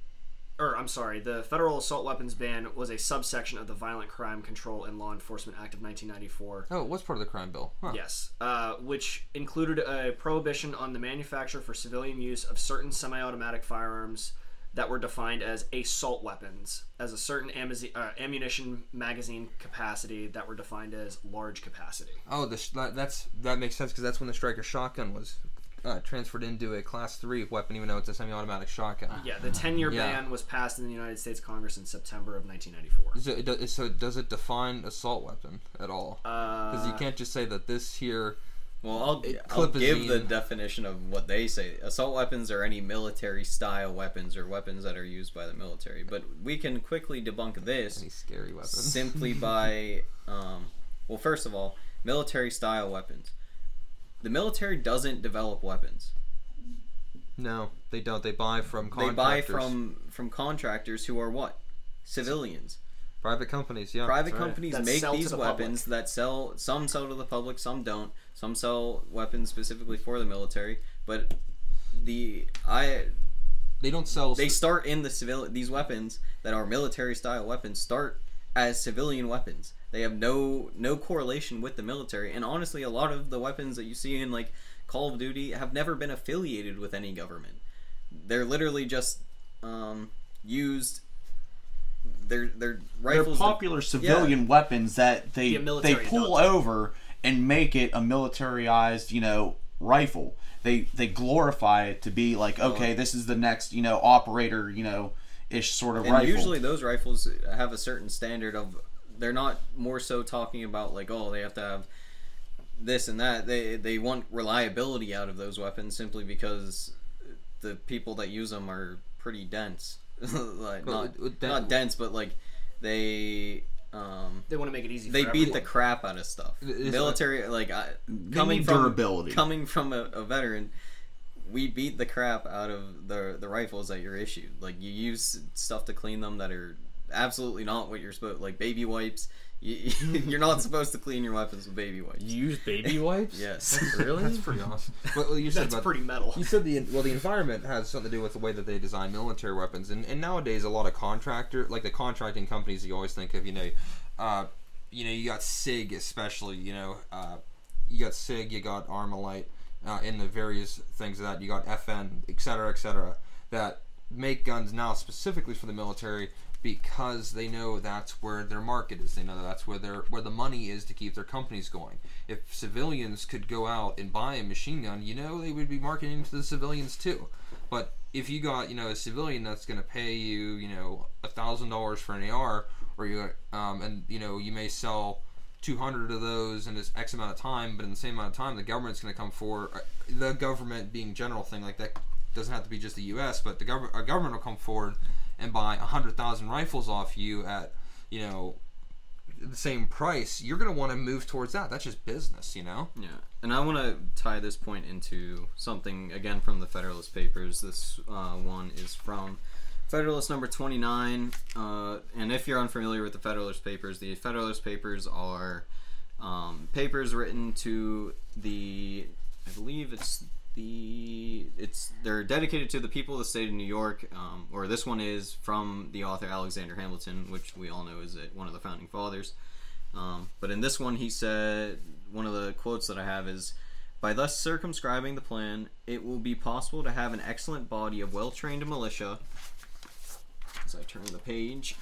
or I'm sorry, the Federal Assault Weapons Ban was a subsection of the Violent Crime Control and Law Enforcement Act of 1994. oh, it was part of the crime bill? Huh. Yes, uh, which included a prohibition on the manufacture for civilian use of certain semi-automatic firearms that were defined as assault weapons, as a certain amaz- uh, ammunition magazine capacity that were defined as large capacity. Oh, the sh- that, that's that makes sense because that's when the striker shotgun was uh, transferred into a class three weapon, even though it's a semi-automatic shotgun. Yeah, the 10-year Yeah. ban was passed in the United States Congress in September of 1994. So, it does, so does it define assault weapon at all? Because you Uh, can't just say that this here. Well, I'll, It- I'll give clipazine. the definition of what they say. Assault weapons are any military style weapons or weapons that are used by the military. But we can quickly debunk this Any scary weapons? simply by, [LAUGHS] um, well, first of all, military style weapons. The military doesn't develop weapons. no, they don't. They buy from They contractors. buy from from contractors who are what? Civilians. private companies. Yeah, Private that's right. companies That make sell to these the weapons that sell. Some sell to the public, some don't. Some sell weapons specifically for the military. But the I They don't sell. they start in the civil. These weapons that are military style weapons start as civilian weapons. They have no no correlation with the military. And honestly, a lot of the weapons that you see in like Call of Duty have never been affiliated with any government. They're literally just um, used. They're they're rifles. They're rifles. that- popular civilian weapons that they Be they pull adopted. over and make it a militarized, you know, rifle. They they glorify it to be like, okay, this is the next, you know, operator, you know, ish sort of and rifle. usually those rifles have a certain standard of they're not more so talking about like oh they have to have this and that they they want reliability out of those weapons simply because the people that use them are pretty dense [LAUGHS] like Well, not, with that- not dense but like they um they want to make it easy. they for beat everyone. the crap out of stuff Is- military like I, coming from durability. coming from a, a veteran we beat the crap out of the the rifles that you're issued. Like you use stuff to clean them that are absolutely not what you're supposed. Like baby wipes, you, [LAUGHS] [LAUGHS] you're not supposed to clean your weapons with baby wipes. you use baby [LAUGHS] wipes? Yes. Really? That's pretty awesome. But well, you said That's about, pretty metal. You said the well, the environment has something to do with the way that they design military weapons, and, and nowadays a lot of contractor, like the contracting companies, you always think of, you know, uh, you know, you got Sig especially, you know, uh, you got Sig, you got Armalite, uh, in the various things of that, you got FN, et cetera, et cetera, that make guns now specifically for the military because they know that's where their market is. They know that's where their where the money is to keep their companies going. If civilians could go out and buy a machine gun, you know they would be marketing to the civilians too. But if you got you know a civilian that's going to pay you you know a thousand dollars for an AR, or you um, and you know you may sell 200 of those in this X amount of time, but in the same amount of time, the government's going to come for uh, the government being general thing like that doesn't have to be just the U.S., but the government a government will come forward and buy 100,000 rifles off you at you know the same price. You're going to want to move towards that. That's just business, you know. Yeah, and I want to tie this point into something again from the Federalist Papers. This uh, one is from Federalist number 29. Uh, and if you're unfamiliar with the Federalist Papers, the Federalist Papers are um, papers written to the, I believe it's the, it's they're dedicated to the people of the state of New York. Um, or this one is from the author Alexander Hamilton, which we all know is one of the founding fathers. Um, but in this one, he said one of the quotes that I have is, "By thus circumscribing the plan, it will be possible to have an excellent body of well-trained militia." As I turn the page,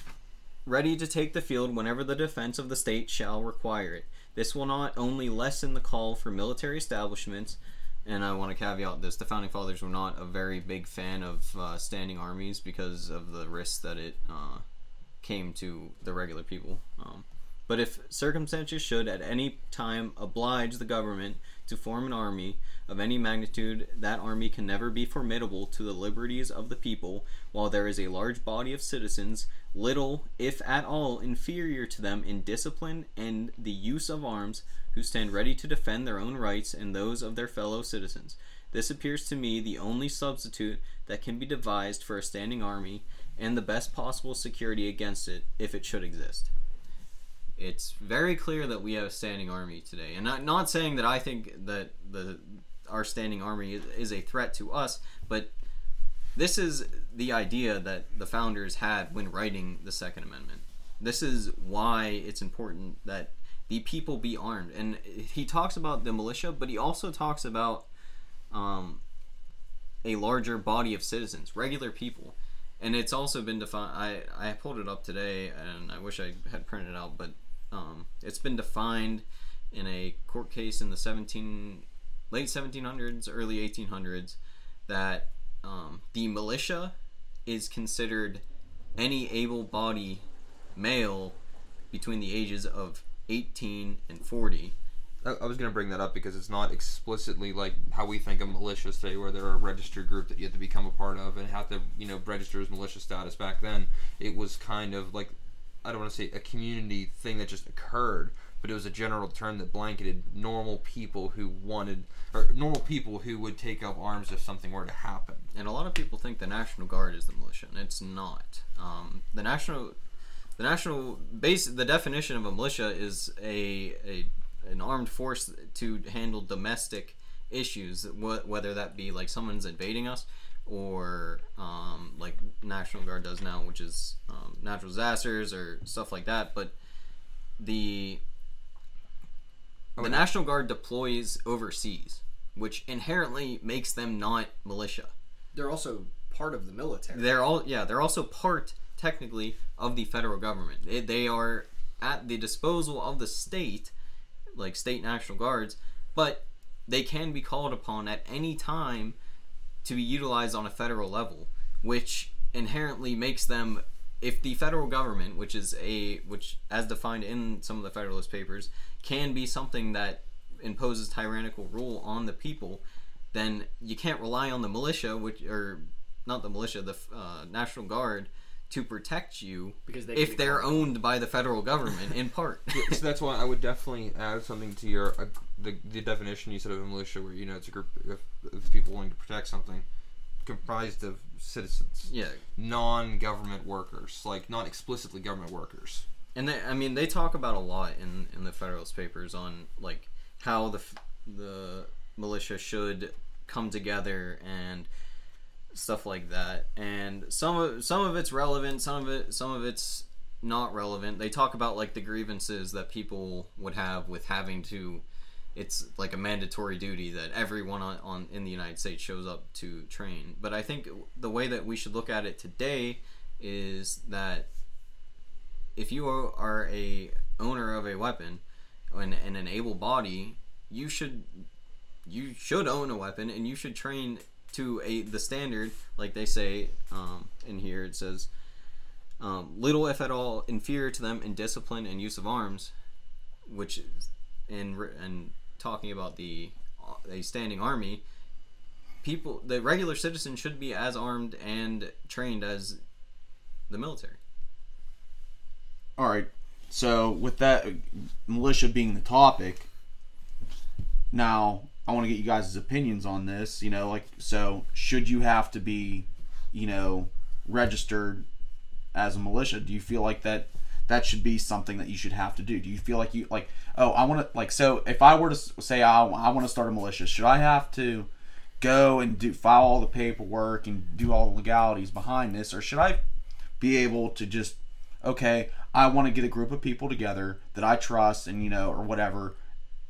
ready to take the field whenever the defense of the state shall require it. This will not only lessen the call for military establishments, and I want to caveat this: the founding fathers were not a very big fan of uh, standing armies because of the risks that it uh, came to the regular people. Um, But if circumstances should at any time oblige the government to form an army of any magnitude, that army can never be formidable to the liberties of the people, while there is a large body of citizens, little, if at all, inferior to them in discipline and the use of arms, who stand ready to defend their own rights and those of their fellow citizens. This appears to me the only substitute that can be devised for a standing army, and the best possible security against it, if it should exist it's very clear that we have a standing army today, and not not saying that I think that the our standing army is a threat to us, but this is the idea that the founders had when writing the Second Amendment. This is why it's important that the people be armed, and he talks about the militia, but he also talks about um, a larger body of citizens, regular people. And it's also been defined. I, I pulled it up today, and I wish I had printed it out, but um, it's been defined in a court case in the 17 late 1700s, early 1800s that um, the militia is considered any able-bodied male between the ages of 18 and 40. I, was going to bring that up because it's not explicitly like how we think of militia today, where they're a registered group that you have to become a part of and have to, you know, register as militia status. Back then, it was kind of like I don't want to say a community thing that just occurred, but it was a general term that blanketed normal people who wanted, or normal people who would take up arms if something were to happen. And a lot of people think the National Guard is the militia, and it's not. Um, the national, the national base, the definition of a militia is a, a an armed force to handle domestic issues, wh- whether that be like someone's invading us or um, like National Guard does now, which is um, natural disasters or stuff like that. But the the National Guard deploys overseas, which inherently makes them not militia. They're also part of the military. They're all yeah, they're also part technically of the federal government. They, they are at the disposal of the state, like state national guards, but they can be called upon at any time to be utilized on a federal level, which inherently makes them if the federal government, which is a which as defined in some of the Federalist Papers, can be something that imposes tyrannical rule on the people, then you can't rely on the militia, which or not the militia, the uh, National Guard, to protect you Because they if they're called- owned by the federal government in part. [LAUGHS] so that's why I would definitely add something to your uh, the, the definition you said of a militia, where you know it's a group of, of people wanting to protect something, comprised of citizens, yeah, non-government workers, like not explicitly government workers. and they, I mean they talk about a lot in in the Federalist Papers on like how the the militia should come together and stuff like that. And some of some of it's relevant, some of it some of it's not relevant. They talk about like the grievances that people would have with having to it's like a mandatory duty that everyone on, on in the United States shows up to train. But I think the way that we should look at it today is that if you are- a owner of a weapon and, and an able body, you should you should own a weapon and you should train to a the standard like they say um, in here it says um, little if at all inferior to them in discipline and use of arms which is in and talking about the uh, a standing army people the regular citizen should be as armed and trained as the military All right. So with that militia being the topic, now I want to get you guys' opinions on this. You know, like so should you have to be, you know, registered as a militia? Do you feel like that that should be something that you should have to do? Do you feel like you like oh I want to like so if I were to say I, I want to start a militia, should I have to go and do file all the paperwork and do all the legalities behind this, or should I be able to just okay, I want to get a group of people together that I trust and you know or whatever,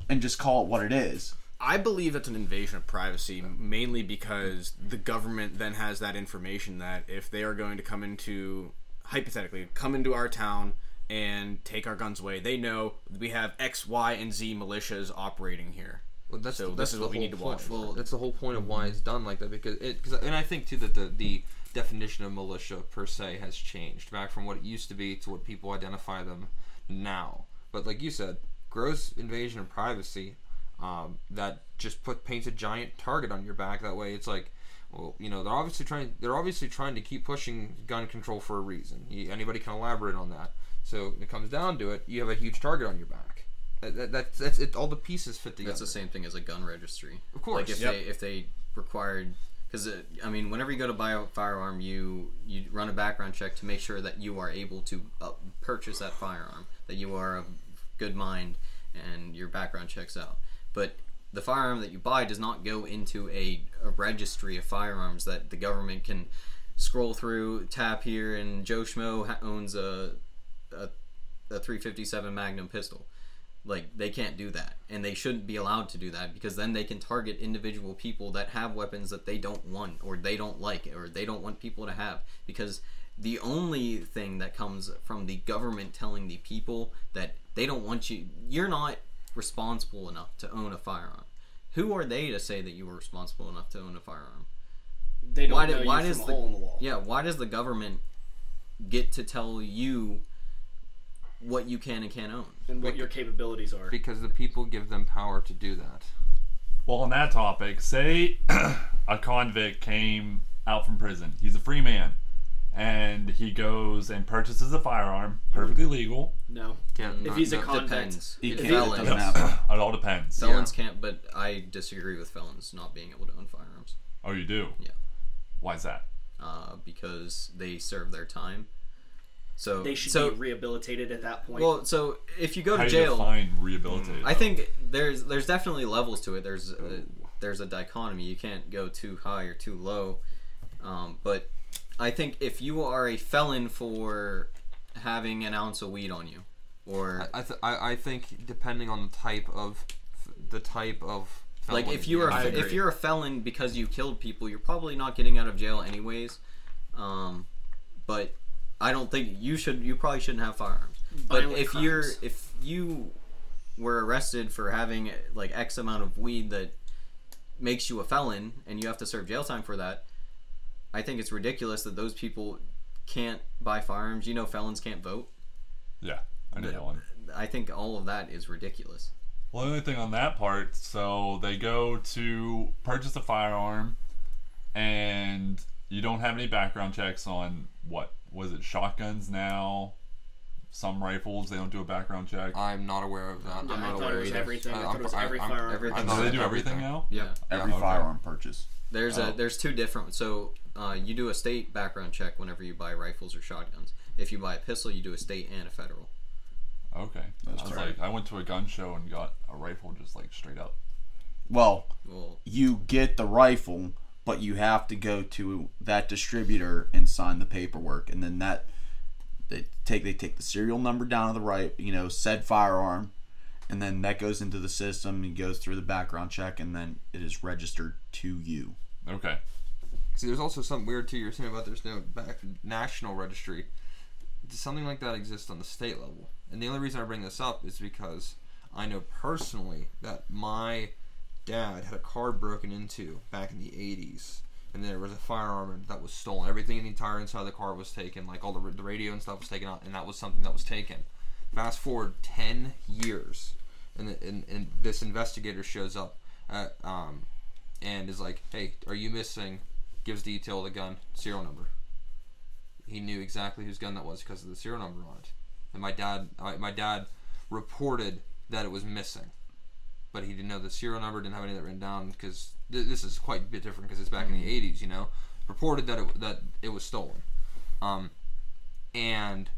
and just call it what it is. I believe it's an invasion of privacy, mainly because the government then has that information that if they are going to come into, hypothetically, come into our town and take our guns away, they know we have X, Y, and Z militias operating here. Well, that's So the, this that's is what we need to point. watch for. Well, that's the whole point of why it's done like that because it. Cause, and I think too that the the definition of militia per se has changed back from what it used to be to what people identify them now. But like you said, gross invasion of privacy um, that just put paints a giant target on your back. That way, it's like, well, you know, they're obviously trying. They're obviously trying to keep pushing gun control for a reason. Anybody can elaborate on that. So when it comes down to it, you have a huge target on your back. That, that, that's that's it. All the pieces fit together. That's the same thing as a gun registry. Of course. Like if Yep. they if they required because I mean whenever you go to buy a firearm you you run a background check to make sure that you are able to uh, purchase that firearm that you are of good mind and your background checks out. But the firearm that you buy does not go into a, a registry of firearms that the government can scroll through, tap here, and Joe Schmo ha- owns a, a a 357 Magnum pistol. Like they can't do that, and they shouldn't be allowed to do that because then they can target individual people that have weapons that they don't want or they don't like or they don't want people to have. Because the only thing that comes from the government telling the people that they don't want you, you're not responsible enough to own a firearm. Who are they to say that you were responsible enough to own a firearm? They don't Why do- why does the- a hole in the wall. Yeah, why does the government get to tell you what you can and can't own? and what your capabilities are. because the people give them power to do that. Well, on that topic, say [CLEARS THROAT] a convict came out from prison. He's a free man. And he goes and purchases a firearm, perfectly legal. No, Can't, if not- he's a not- convict, Depends. You If can't- felons- it doesn't. It all depends. Felons can't, but I disagree with felons not being able to own firearms Oh, you do? Yeah. Why is that? uh, because they serve their time. So they should so be rehabilitated at that point. well. So if you go How to do you jail, define rehabilitated? I think there's there's definitely levels to it. There's a, there's a dichotomy. You can't go too high or too low. Um, but I think if you are a felon for having an ounce of weed on you, or I, th- I I think depending on the type of the type of like if you are yeah. If you're a felon because you killed people, you're probably not getting out of jail anyways. Um, but I don't think you should. You probably shouldn't have firearms. But Violent if you're if you were arrested for having like X amount of weed that makes you a felon and you have to serve jail time for that, I think it's ridiculous that those people can't buy firearms. You know, felons can't vote. Yeah, I know that one. I think all of that is ridiculous. Well, the only thing on that part, so they go to purchase a firearm, and you don't have any background checks on what was it shotguns now, some rifles they don't do a background check. I'm not aware of that. Yeah, I'm I not thought aware it was either. everything. I I- thought it was I'm- every I'm- firearm. everything. I'm Do not they do aware of everything that. now? Yeah. Every okay. firearm purchase. There's Oh. a there's two different. So uh, you do a state background check whenever you buy rifles or shotguns. If you buy a pistol, you do a state and a federal. Okay. That's I was correct. like, I went to a gun show and got a rifle just like straight up. Well, Well, you get the rifle, but you have to go to that distributor and sign the paperwork, and then that they take they take the serial number down of the right, you know, said firearm, and then that goes into the system and goes through the background check, and then it is registered to you. Okay. See, there's also something weird too. You're saying about there's no back national registry. Does something like that exist on the state level? And the only reason I bring this up is because I know personally that my dad had a car broken into back in the 80s, and there was a firearm that was stolen. Everything in the entire inside of the car was taken, like all the, the radio and stuff was taken out, and that was something that was taken. Fast forward 10 years, and, the, and, and this investigator shows up at, um, and is like, "Hey, are you missing?" Gives detail of the gun, serial number. He knew exactly whose gun that was because of the serial number on it. And my dad, my my dad, reported that it was missing, but he didn't know the serial number. Didn't have any of that written down because th- this is quite a bit different because it's back in the '80s. You know, reported that it that it was stolen, um, and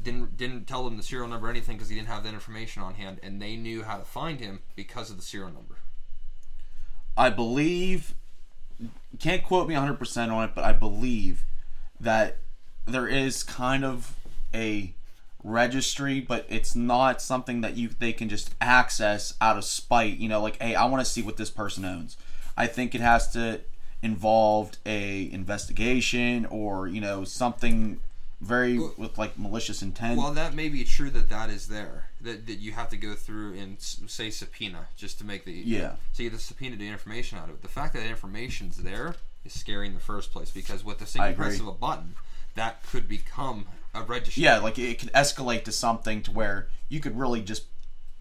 didn't didn't tell them the serial number or anything because he didn't have that information on hand, and they knew how to find him because of the serial number. I believe can't quote me 100% on it, but I believe that there is kind of a registry, but it's not something that you they can just access out of spite, you know, like hey, I want to see what this person owns. I think it has to involved a investigation or, you know, something very with like malicious intent. Well, that may be true that that is there. That, that you have to go through and say subpoena just to make the Yeah. So you have to subpoena the information out of it. The fact that that information's there is scary in the first place because with the single press of a button, that could become a registry. yeah, like it could escalate to something to where you could really just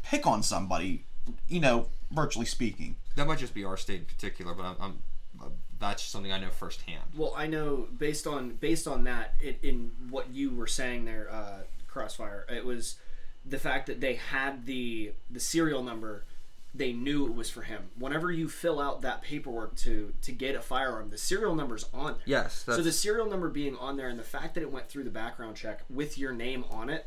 pick on somebody, you know, virtually speaking. that might just be our state in particular, but I'm, I'm uh, that's something I know firsthand. Well, I know based on based on that, it, in what you were saying there, uh, Crossfire, it was the fact that they had the the serial number. They knew it was for him. Whenever you fill out that paperwork to to get a firearm, the serial number's on there. Yes, So the serial number being on there and the fact that it went through the background check with your name on it,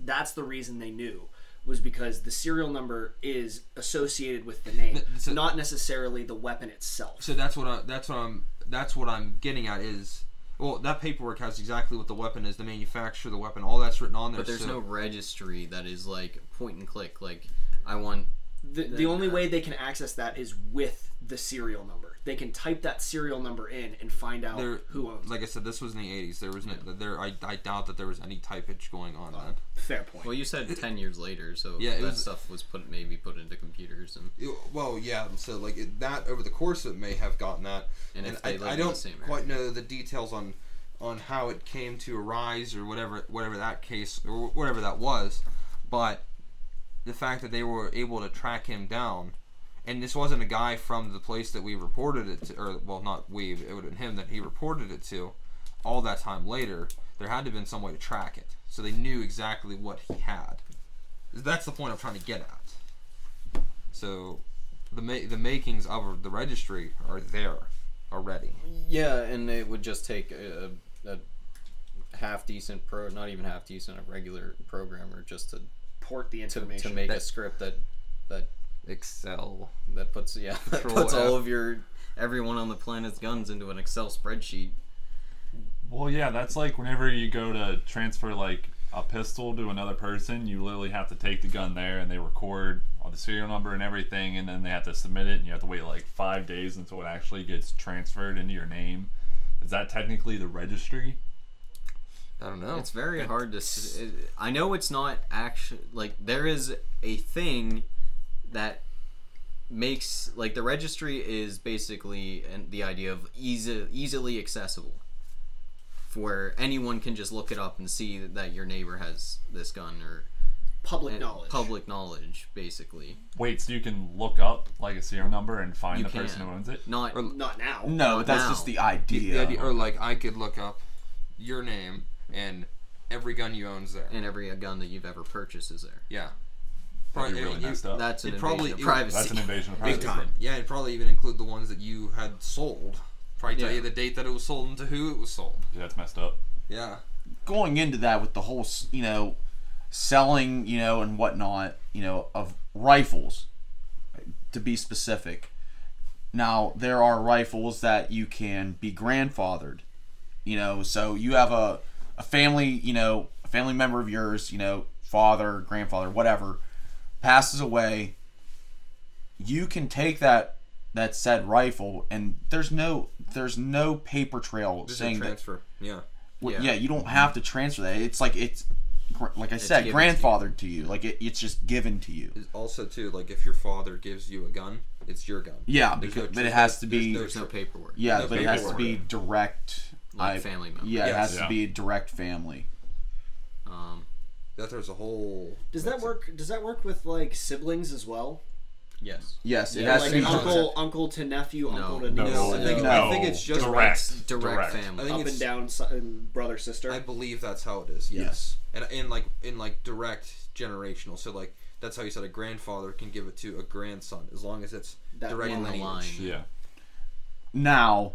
that's the reason they knew was because the serial number is associated with the name, so- not necessarily the weapon itself. So that's what I, that's what I'm that's what I'm getting at is well that paperwork has exactly what the weapon is, the manufacturer, the weapon, all that's written on there. But there's so- no registry that is like point and click. Like I want The, the only way uh, they can access that is with the serial number. They can type that serial number in and find out there, who owns like I said, this was in the '80s. There was no, there. I, I doubt that there was any typage going on then. Fair point. Well, you said ten years later, so Yeah, that was- stuff was put maybe put into computers and It- well, yeah. So like it, that over the course of it may have gotten that, And and, if they I, I don't same quite area. know the details on on how it came to arise or whatever whatever that case or whatever that was, but the fact that they were able to track him down, and this wasn't a guy from the place that we reported it to, or well, not we, it would have been him that he reported it to. All that time later, there had to have been some way to track it, so they knew exactly what he had. That's the point I'm trying to get at. So, the ma- the makings of the registry are there already. yeah, and it would just take a, a half decent pro, not even half decent, a regular programmer just to Port the to, information. to make a script that that Excel. that puts yeah [LAUGHS] that Control puts all of your everyone on the planet's guns into an Excel spreadsheet. Well, yeah, that's like whenever you go to transfer like a pistol to another person, you literally have to take the gun there and they record all the serial number and everything, and then they have to submit it, and you have to wait like five days until it actually gets transferred into your name. Is that technically the registry? I don't know. It's very hard to. s- it- I know it's not actually like there is a thing that makes like the registry is basically and the idea of easy, easily accessible, where anyone can just look it up and see that your neighbor has this gun or public and knowledge. public knowledge, basically. Wait, so you can look up like a serial number and find You the person can. who owns it? Not Not now. No, Not that's now. just the The- idea. the idea, or like I could look up your name and every gun you own's there. and every gun that you've ever purchased is there. Yeah. That'd be Probably- really it- messed up. That's an It invasion probably- of it- privacy. That's an invasion of Big time. Yeah, it'd probably even include the ones that you had sold. Probably tell Yeah. you the date that it was sold and to who it was sold. Yeah, that's messed up. Yeah. going into that with the whole, s- you know, selling, you know, and whatnot, you know, of rifles, to be specific. Now, there are rifles that you can be grandfathered, you know, so you have a, a family, you know, a family member of yours, you know, father, grandfather, whatever, passes away. You can take that that said rifle and there's no there's no paper trail a saying that transfer. Yeah. well, Yeah. yeah. you don't have to transfer that. It's like it's like I said, given to you. grandfathered to you. Like it, it's just given to you. Is Also, too, like if your father gives you a gun, it's your gun. Yeah, because no but it has to there's be no There's no paperwork. yeah, no but it has to be direct. Like I- family member. Yeah, it has Yeah. to be a direct family. Um, That there's a whole. Does that work? Does that work with like siblings as well? yes. Yes, it Yeah, has like to be uncle, uncle to nephew, No. uncle to No, niece, No, I think, No. I think it's just direct. Direct, Direct. family. I think up it's- and down, si- and brother sister. I believe that's how it is. Yes. And in like in like direct generational. So like that's how you said a grandfather can give it to a grandson as long as it's That direct in the lineage. line. Yeah. Now,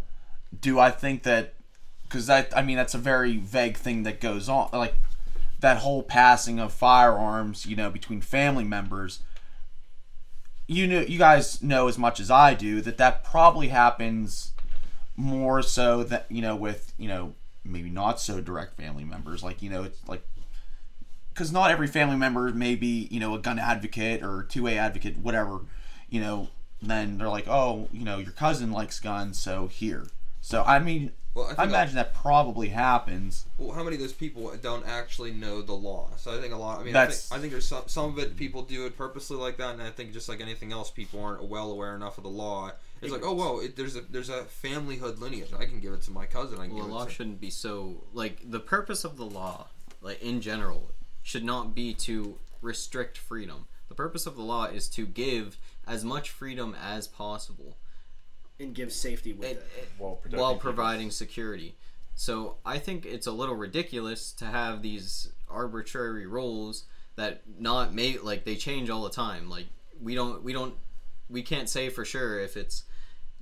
do I think that? Because that I mean that's a very vague thing that goes on. Like that whole passing of firearms, you know, between family members. You know, you guys know as much as I do that that probably happens more so that you know with you know maybe not so direct family members. Like you know, it's like because not every family member may be you know a gun advocate or two A advocate, whatever. You know, then they're like, oh, you know, your cousin likes guns, so here. So I mean, Well, I, think I imagine that probably happens. well, how many of those people don't actually know the law? So I think a lot. I mean, That's- I think, I think there's some some of it people do it purposely like that, and I think just like anything else, people aren't well aware enough of the law. It's like, oh, whoa, it, there's a there's a familyhood lineage. I can give it to my cousin. I can Well, give the it law to. shouldn't be so like the purpose of the law, like in general, should not be to restrict freedom. The purpose of the law is to give as much freedom as possible and give safety with it- it. it- While protecting while people. providing security. So I think it's a little ridiculous to have these arbitrary rules that not may like they change all the time. Like we don't we don't we can't say for sure if it's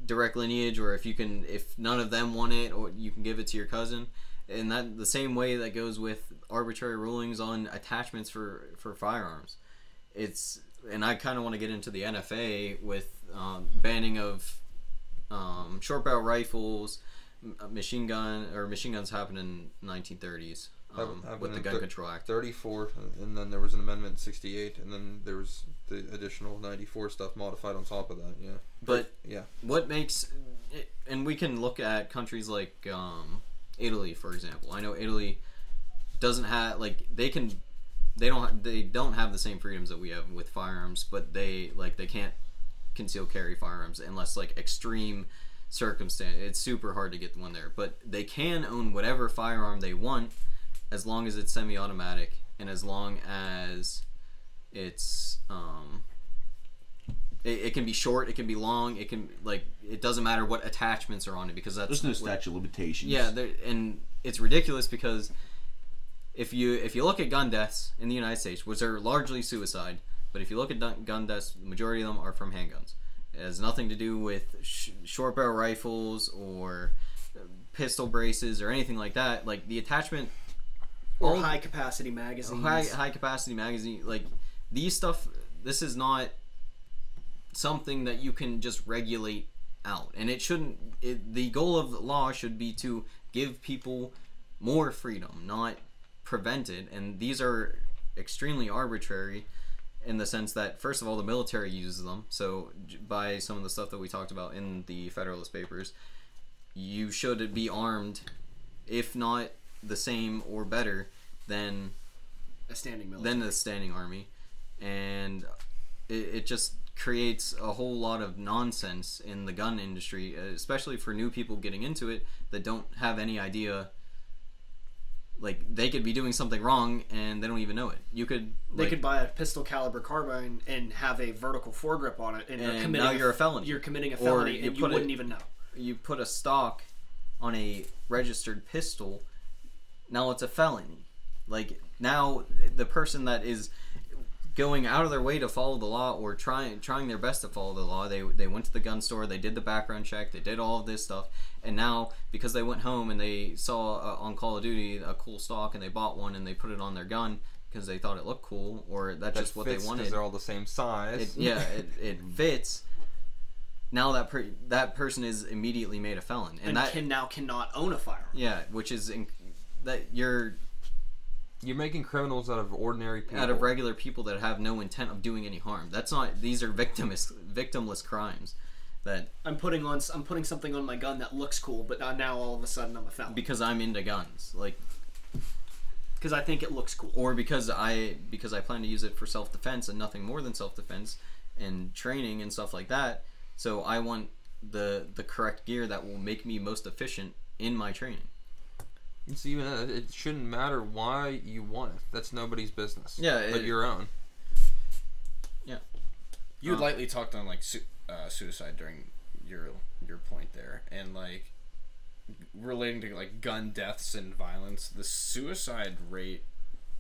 direct lineage or if you can if none of them want it or you can give it to your cousin. And that the same way that goes with arbitrary rulings on attachments for for firearms. It's and I kind of want to get into the NFA with um, banning of um, short barrel rifles, machine gun or machine guns happened in 1930s um, with the Gun thir- Control Act. 34, and then there was an amendment in 68, and then there was the additional 94 stuff modified on top of that. Yeah, But yeah. what makes and we can look at countries like um, Italy, for example. I know Italy doesn't have like they can they don't they don't have the same freedoms that we have with firearms, but they like they can't conceal carry firearms unless like extreme circumstance. It's super hard to get one there, but they can own whatever firearm they want as long as it's semi-automatic and as long as it's um, it, it can be short, it can be long, it can like it doesn't matter what attachments are on it because that's There's no statute of limitations. yeah, there, and it's ridiculous because if you if you look at gun deaths in the United States, which are largely suicide, but if you look at gun deaths, the majority of them are from handguns. It has nothing to do with sh- short barrel rifles or pistol braces or anything like that. Like the attachment Or high capacity magazines. high high capacity magazine like these stuff this is not something that you can just regulate out and it shouldn't it, the goal of the law should be to give people more freedom not prevent it and these are extremely arbitrary in the sense that first of all the military uses them so by some of the stuff that we talked about in the federalist papers you should be armed if not the same or better than a standing military. than the standing army, and it, it just creates a whole lot of nonsense in the gun industry, especially for new people getting into it that don't have any idea. Like they could be doing something wrong and they don't even know it. You could they like, could buy a pistol caliber carbine and have a vertical foregrip on it, and, you're And committing now you're a felony. You're committing a felony, you and you wouldn't even know. you put a stock on a registered pistol, now it's a felony. Like now the person that is going out of their way to follow the law or trying trying their best to follow the law, they they went to the gun store, they did the background check, they did all of this stuff, and now because they went home and they saw uh, on Call of Duty a cool stock and they bought one and they put it on their gun because they thought it looked cool or that's That just what fits they 'cause wanted They're all the same size. it, yeah, it, it [LAUGHS] fits. Now that per, that person is immediately made a felon, and, And that can now cannot own a firearm. yeah, which is in, that you're You're making criminals out of ordinary people. out of regular people that have no intent of doing any harm. That's not; these are victimless victimless crimes. That I'm putting on I'm putting something on my gun that looks cool, but now- now all of a sudden I'm a felon because I'm into guns, like because I think it looks cool. or because I because I plan to use it for self defense and nothing more than self defense and training and stuff like that. So I want the the correct gear that will make me most efficient in my training. It's even uh, it shouldn't matter why you want it. That's nobody's business. Yeah, but it- your own. Yeah. You had Um, lightly talked on like su- uh, suicide during your your point there, and like relating to like gun deaths and violence. The suicide rate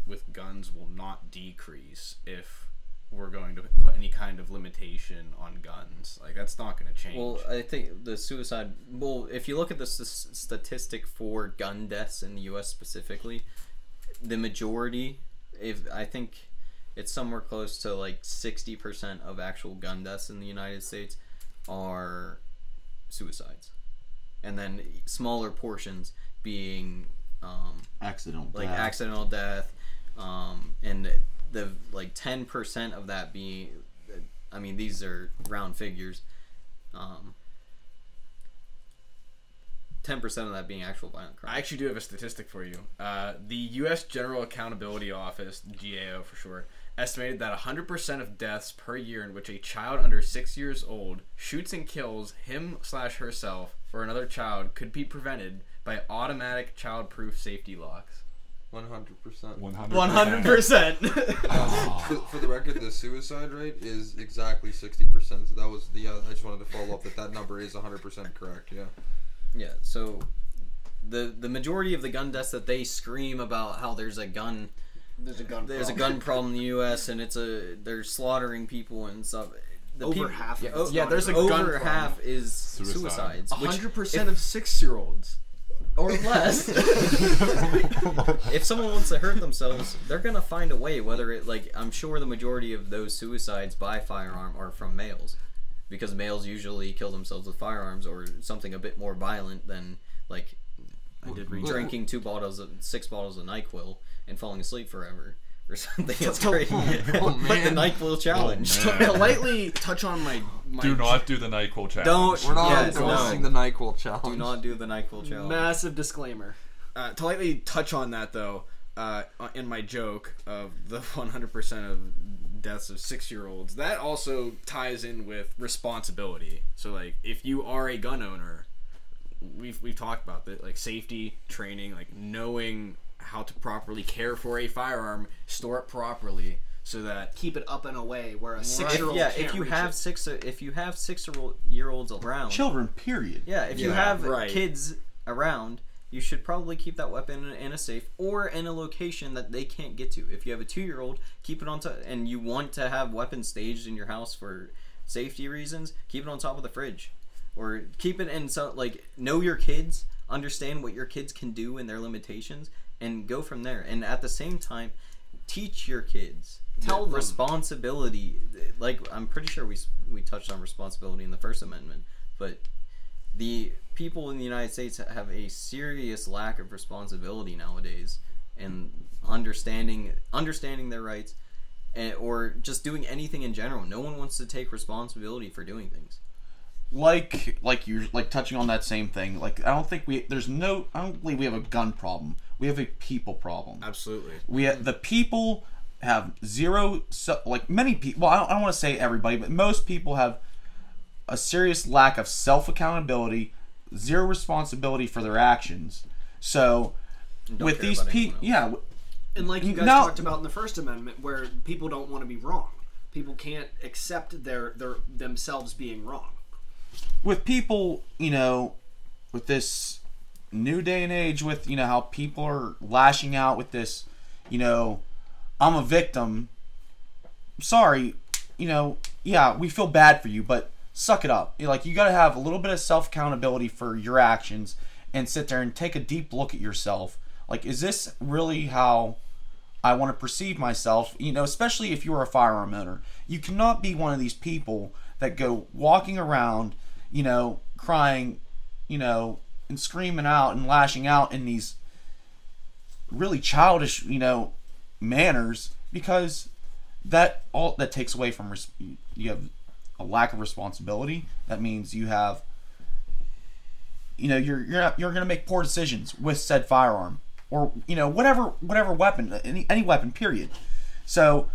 with guns will not decrease if we're going to put any kind of limitation on guns. Like that's not going to change. Well, I think the suicide. Well, if you look at the s- statistic for gun deaths in the U.S. specifically, the majority, if I think it's somewhere close to like sixty percent of actual gun deaths in the United States are suicides, and then smaller portions being um, accidental. like death. accidental death, um, and the like ten percent of that being, I mean, these are round figures. Um, ten percent of that being actual violent crime. I actually do have a statistic for you. Uh, the U.S. General Accountability Office, GAO for short, estimated that 100% of deaths per year in which a child under six years old shoots and kills him slash herself or another child could be prevented by automatic child-proof safety locks. One hundred percent. 100 percent. [LAUGHS] For, for the record, the suicide rate is exactly sixty percent. So that was the. Uh, I just wanted to follow up that that number is hundred percent correct. Yeah. Yeah, so the the majority of the gun deaths that they scream about how there's a gun There's a gun. there's a problem. gun problem in the U.S. and it's a they're slaughtering people and stuff. The Over peop- half of yeah, it's oh, Yeah, there's a over gun problem. half is Suicide. suicides. 100% of six-year-olds. Or less. [LAUGHS] if someone wants to hurt themselves, they're gonna find a way. Whether it like I'm sure the majority of those suicides by firearm are from males, because males usually kill themselves with firearms or something a bit more violent than like I did read. drinking two bottles of six bottles of Nyquil and falling asleep forever or [LAUGHS] something. That's great. [LAUGHS] like the man. Nyquil challenge. man. To lightly touch on my, my Do not do the NyQuil challenge. Don't We're not yeah, endorsing no. the Nyquil challenge. Do not do the Nyquil challenge. Massive disclaimer. uh, to lightly touch on that though, uh, in my joke of the [LAUGHS] 100% of deaths of six-year-olds, that also ties in with responsibility. So like, if you are a gun owner, we've we've talked about that, like safety training, like knowing how to properly care for a firearm, store it properly, so that Keep it up and away where a six-year-old yeah, if you have it. six, if you have six year olds around, Children, period. yeah, if you have right. kids around, you should probably keep that weapon in, in a safe or in a location that they can't get to. If you have a two year old, keep it on top, and you want to have weapons staged in your house for safety reasons, keep it on top of the fridge, or keep it in so like know your kids, understand what your kids can do and their limitations, and go from there. And at the same time, teach your kids Tell them. responsibility. Like I'm pretty sure we we touched on responsibility in the First Amendment, but the people in the United States have a serious lack of responsibility nowadays and understanding understanding their rights and, or just doing anything in general. No one wants to take responsibility for doing things. like like you're like touching on that same thing like i don't think we there's no i don't believe we have a gun problem we have a people problem absolutely. we the people have zero so, like many people well i don't, I don't want to say everybody but most people have a serious lack of self accountability zero responsibility for their actions so with these people yeah And like you guys No. talked about in the First Amendment, where people don't want to be wrong. People can't accept their their themselves being wrong. with people, you know, with this new day and age, with you know how people are lashing out with this, you know, I'm a victim. Sorry, you know, yeah, we feel bad for you, but suck it up. Like you got to have a little bit of self accountability for your actions and sit there and take a deep look at yourself. Like, is this really how I want to perceive myself, you know, especially if you're a firearm owner. You cannot be one of these people that go walking around, you know, crying, you know, and screaming out and lashing out in these really childish, you know, manners because that all that takes away from res- you have a lack of responsibility. That means you have you know, you're you're you're going to make poor decisions with said firearm or you know whatever whatever weapon any any weapon period. So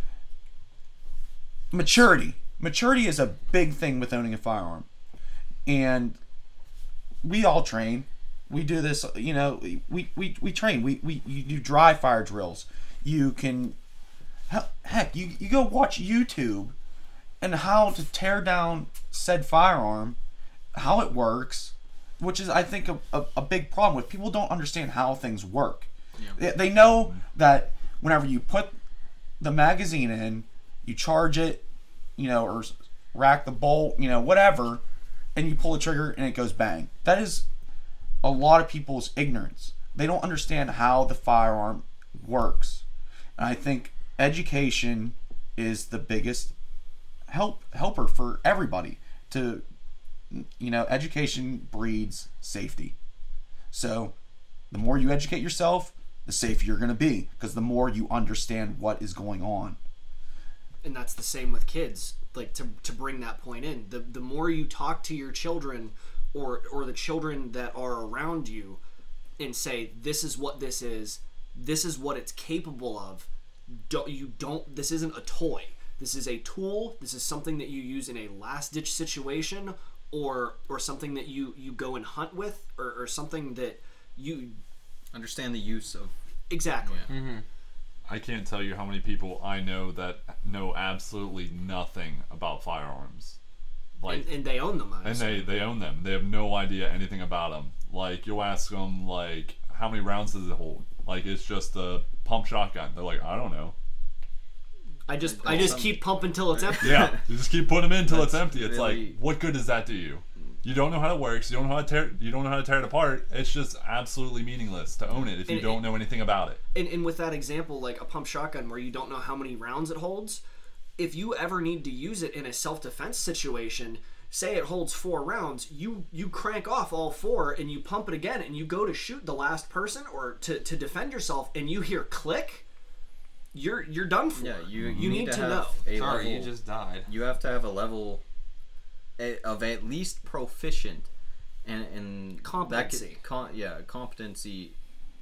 maturity. Maturity is a big thing with owning a firearm. And we all train. We do this you know we we, we train. We, we you do dry fire drills. You can heck you, you go watch youtube and how to tear down said firearm how it works which is I think a, a, a big problem with people don't understand how things work. They, they know that whenever you put the magazine in, you charge it, you know, or rack the bolt, you know, whatever, and you pull the trigger and it goes bang. That is a lot of people's ignorance. They don't understand how the firearm works. And I think education is the biggest help helper for everybody to you know, education breeds safety. So, the more you educate yourself, the safer you're going to be because the more you understand what is going on. and that's the same with kids like to, to bring that point in. The, the more you talk to your children or or the children that are around you and say this is what this is. This is what it's capable of. Don't you don't this isn't a toy. This is a tool. This is something that you use in a last ditch situation or or something that you you go and hunt with or, or something that you Understand the use of. exactly mm-hmm. I can't tell you how many people I know that know absolutely nothing about firearms. Like, and, and they own them and they they own them. They have no idea anything about them. Like, you'll ask them like, how many rounds does it hold? Like, it's just a pump shotgun. They're like, I don't know. I just I just keep pumping till it's empty. Yeah, you just keep putting them in until it's empty. It's really- like, what good does that do you? You don't know how it works. You don't know how to tear. You don't know how to tear it apart. It's just absolutely meaningless to own it if you And- don't know anything about it. and, and with that example, like a pump shotgun where you don't know how many rounds it holds, if you ever need to use it in a self defense situation, say it holds four rounds, you you crank off all four and you pump it again and you go to shoot the last person or to, to defend yourself and you hear click, you're you're done for. Yeah, you you need, to, have know. A Sorry, level, you just died. you have to have a level a- of at least proficient and and Competency. Could, con, yeah, competency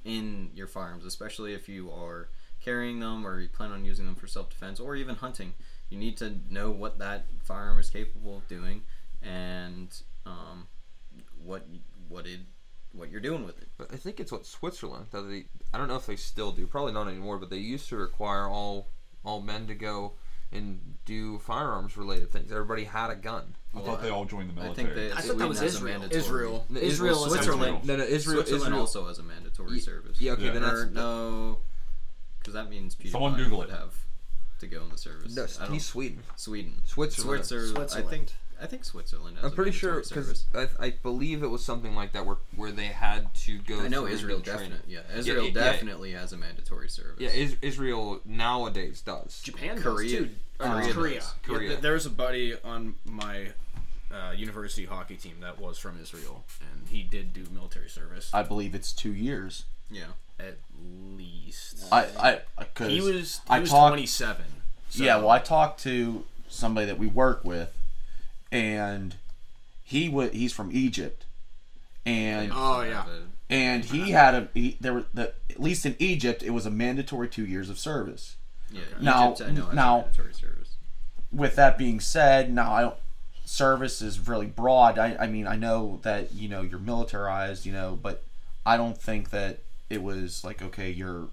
in your firearms, especially if you are carrying them or you plan on using them for self defense or even hunting. You need to know what that firearm is capable of doing and um, what what it what you're doing with it. But I think it's what Switzerland that they. I don't know if they still do. Probably not anymore. But they used to require all all men to go and do firearms related things. Everybody had a gun. I thought they all joined the I military. think that I thought that was Sweden has Israel. Israel. No, Israel is Switzerland. No, no, Israel. Switzerland Israel. also has a mandatory service. Yeah, okay, Yeah. then Or that's no, because that means PewDiePie Someone Google would it. have to go in the service. no, I don't, he's Sweden. Sweden, Switzerland. Switzer- I think I think Switzerland. Has I'm a pretty sure because. I, I believe it was something like that where where they had to go. I know Israel definitely. Yeah, Israel yeah, yeah. definitely has a mandatory service. Yeah, is, Israel nowadays does. Japan Korea- does too. Or Korea Korea. does. Korea. Yeah, there's a buddy on my uh, university hockey team that was from Israel, and he did do military service. I believe it's two years. yeah. at least. I I cause he was he I was talked- 27. So yeah. Well, I talked to somebody that we work with, and he was he's from Egypt, and Oh yeah. And he had a he, there were the at least in Egypt it was a mandatory two years of service. yeah. Now- Egypt, now- mandatory service. with that being said, now I don't. Service is really broad. I, I mean, I know that you know you're militarized, you know, but I don't think that it was like okay, you're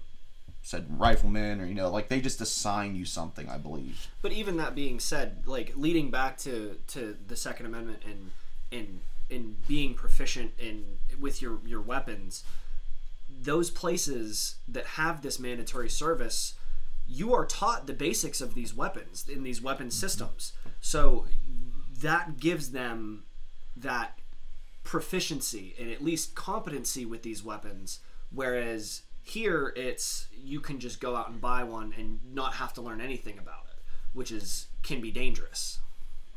said rifleman or you know, like they just assign you something. I believe. But even that being said, like leading back to, to the Second Amendment and in in being proficient in with your your weapons, those places that have this mandatory service, you are taught the basics of these weapons in these weapon mm-hmm. systems. So that gives them that proficiency and at least competency with these weapons whereas here it's you can just go out and buy one and not have to learn anything about it which is can be dangerous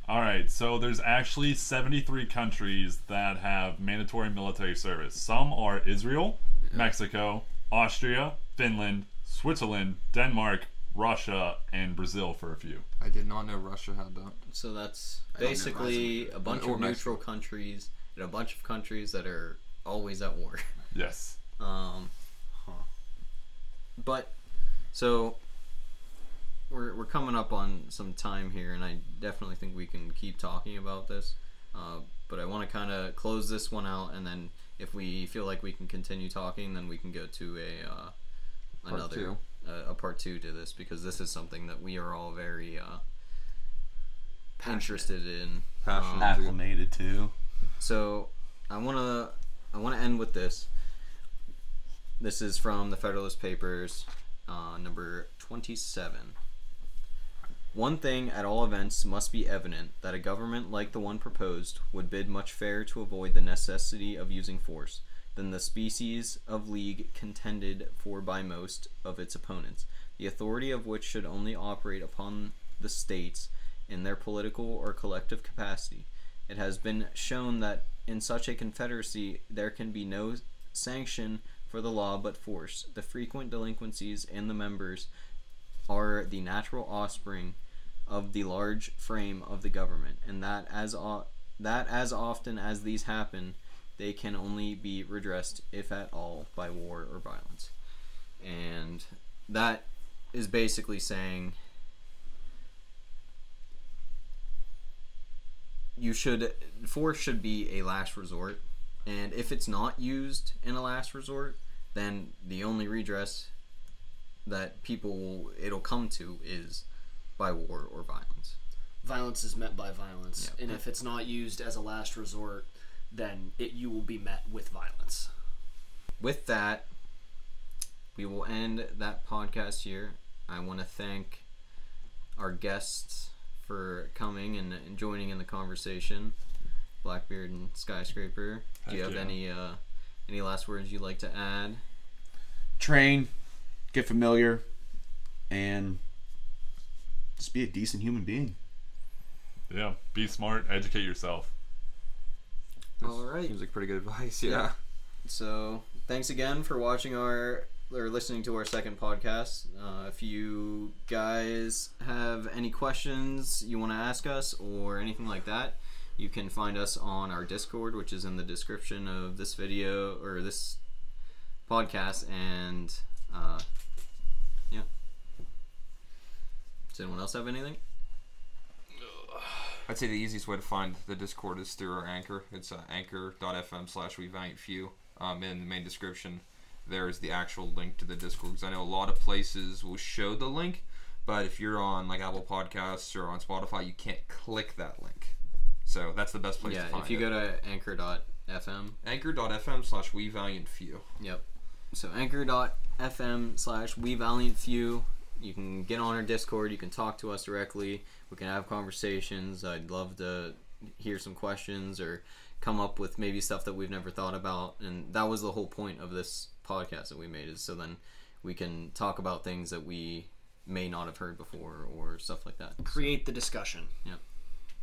All right, so there's actually 73 countries that have mandatory military service. Some are Israel, Mexico, Austria, Finland, Switzerland, Denmark, Russia, and Brazil for a few. I did not know Russia had that. So that's don't basically a bunch Or of Mexico. neutral countries and a bunch of countries that are always at war. Yes. Um, But so we're we're coming up on some time here, and I definitely think we can keep talking about this. Uh, but I want to kind of close this one out, and then if we feel like we can continue talking, then we can go to a uh, another two. Uh, a part two to this because this is something that we are all very uh, interested in. Passionate. Acclimated to. So I want to I want to end with this. This is from the Federalist Papers, uh, number twenty-seven. One thing at all events must be evident that a government like the one proposed would bid much fairer to avoid the necessity of using force than the species of league contended for by most of its opponents, the authority of which should only operate upon the states in their political or collective capacity. It has been shown that in such a confederacy there can be no sanction for the law but force. The frequent delinquencies in the members are the natural offspring of the large frame of the government, and that as o- that as often as these happen, they can only be redressed, if at all, by war or violence. And that is basically saying you should force should be a last resort, and if it's not used in a last resort, then the only redress that people will it'll come to is by war or violence. Violence is met by violence, Yep. and if it's not used as a last resort, then it you will be met with violence. with that, we will end that podcast here. I want to thank our guests for coming and, and joining in the conversation. Blackbeard and Skyscraper. Do you have yeah. any uh, any last words you'd like to add? Train, get familiar, and just be a decent human being. Yeah, be smart, educate yourself. All right. Seems like pretty good advice. Yeah. So thanks again for watching our or listening to our second podcast. Uh, if you guys have any questions you want to ask us or anything like that, you can find us on our Discord, which is in the description of this video or this podcast. And uh, yeah. Does anyone else have anything? I'd say the easiest way to find the Discord is through our Anchor. It's uh, anchor.fm slash we few. Um, in the main description, there's the actual link to the Discord. Because I know a lot of places will show the link, but if you're on like Apple Podcasts or on Spotify, you can't click that link. So that's the best place yeah, to find if you it. go to anchor.fm, anchor.fm slash we valiant few. Yep. So anchor.fm slash we valiant few. You can get on our Discord. You can talk to us directly. We can have conversations. I'd love to hear some questions or come up with maybe stuff that we've never thought about. And that was the whole point of this podcast that we made is so then we can talk about things that we may not have heard before or stuff like that. Create the discussion.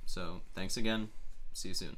So thanks again. See you soon.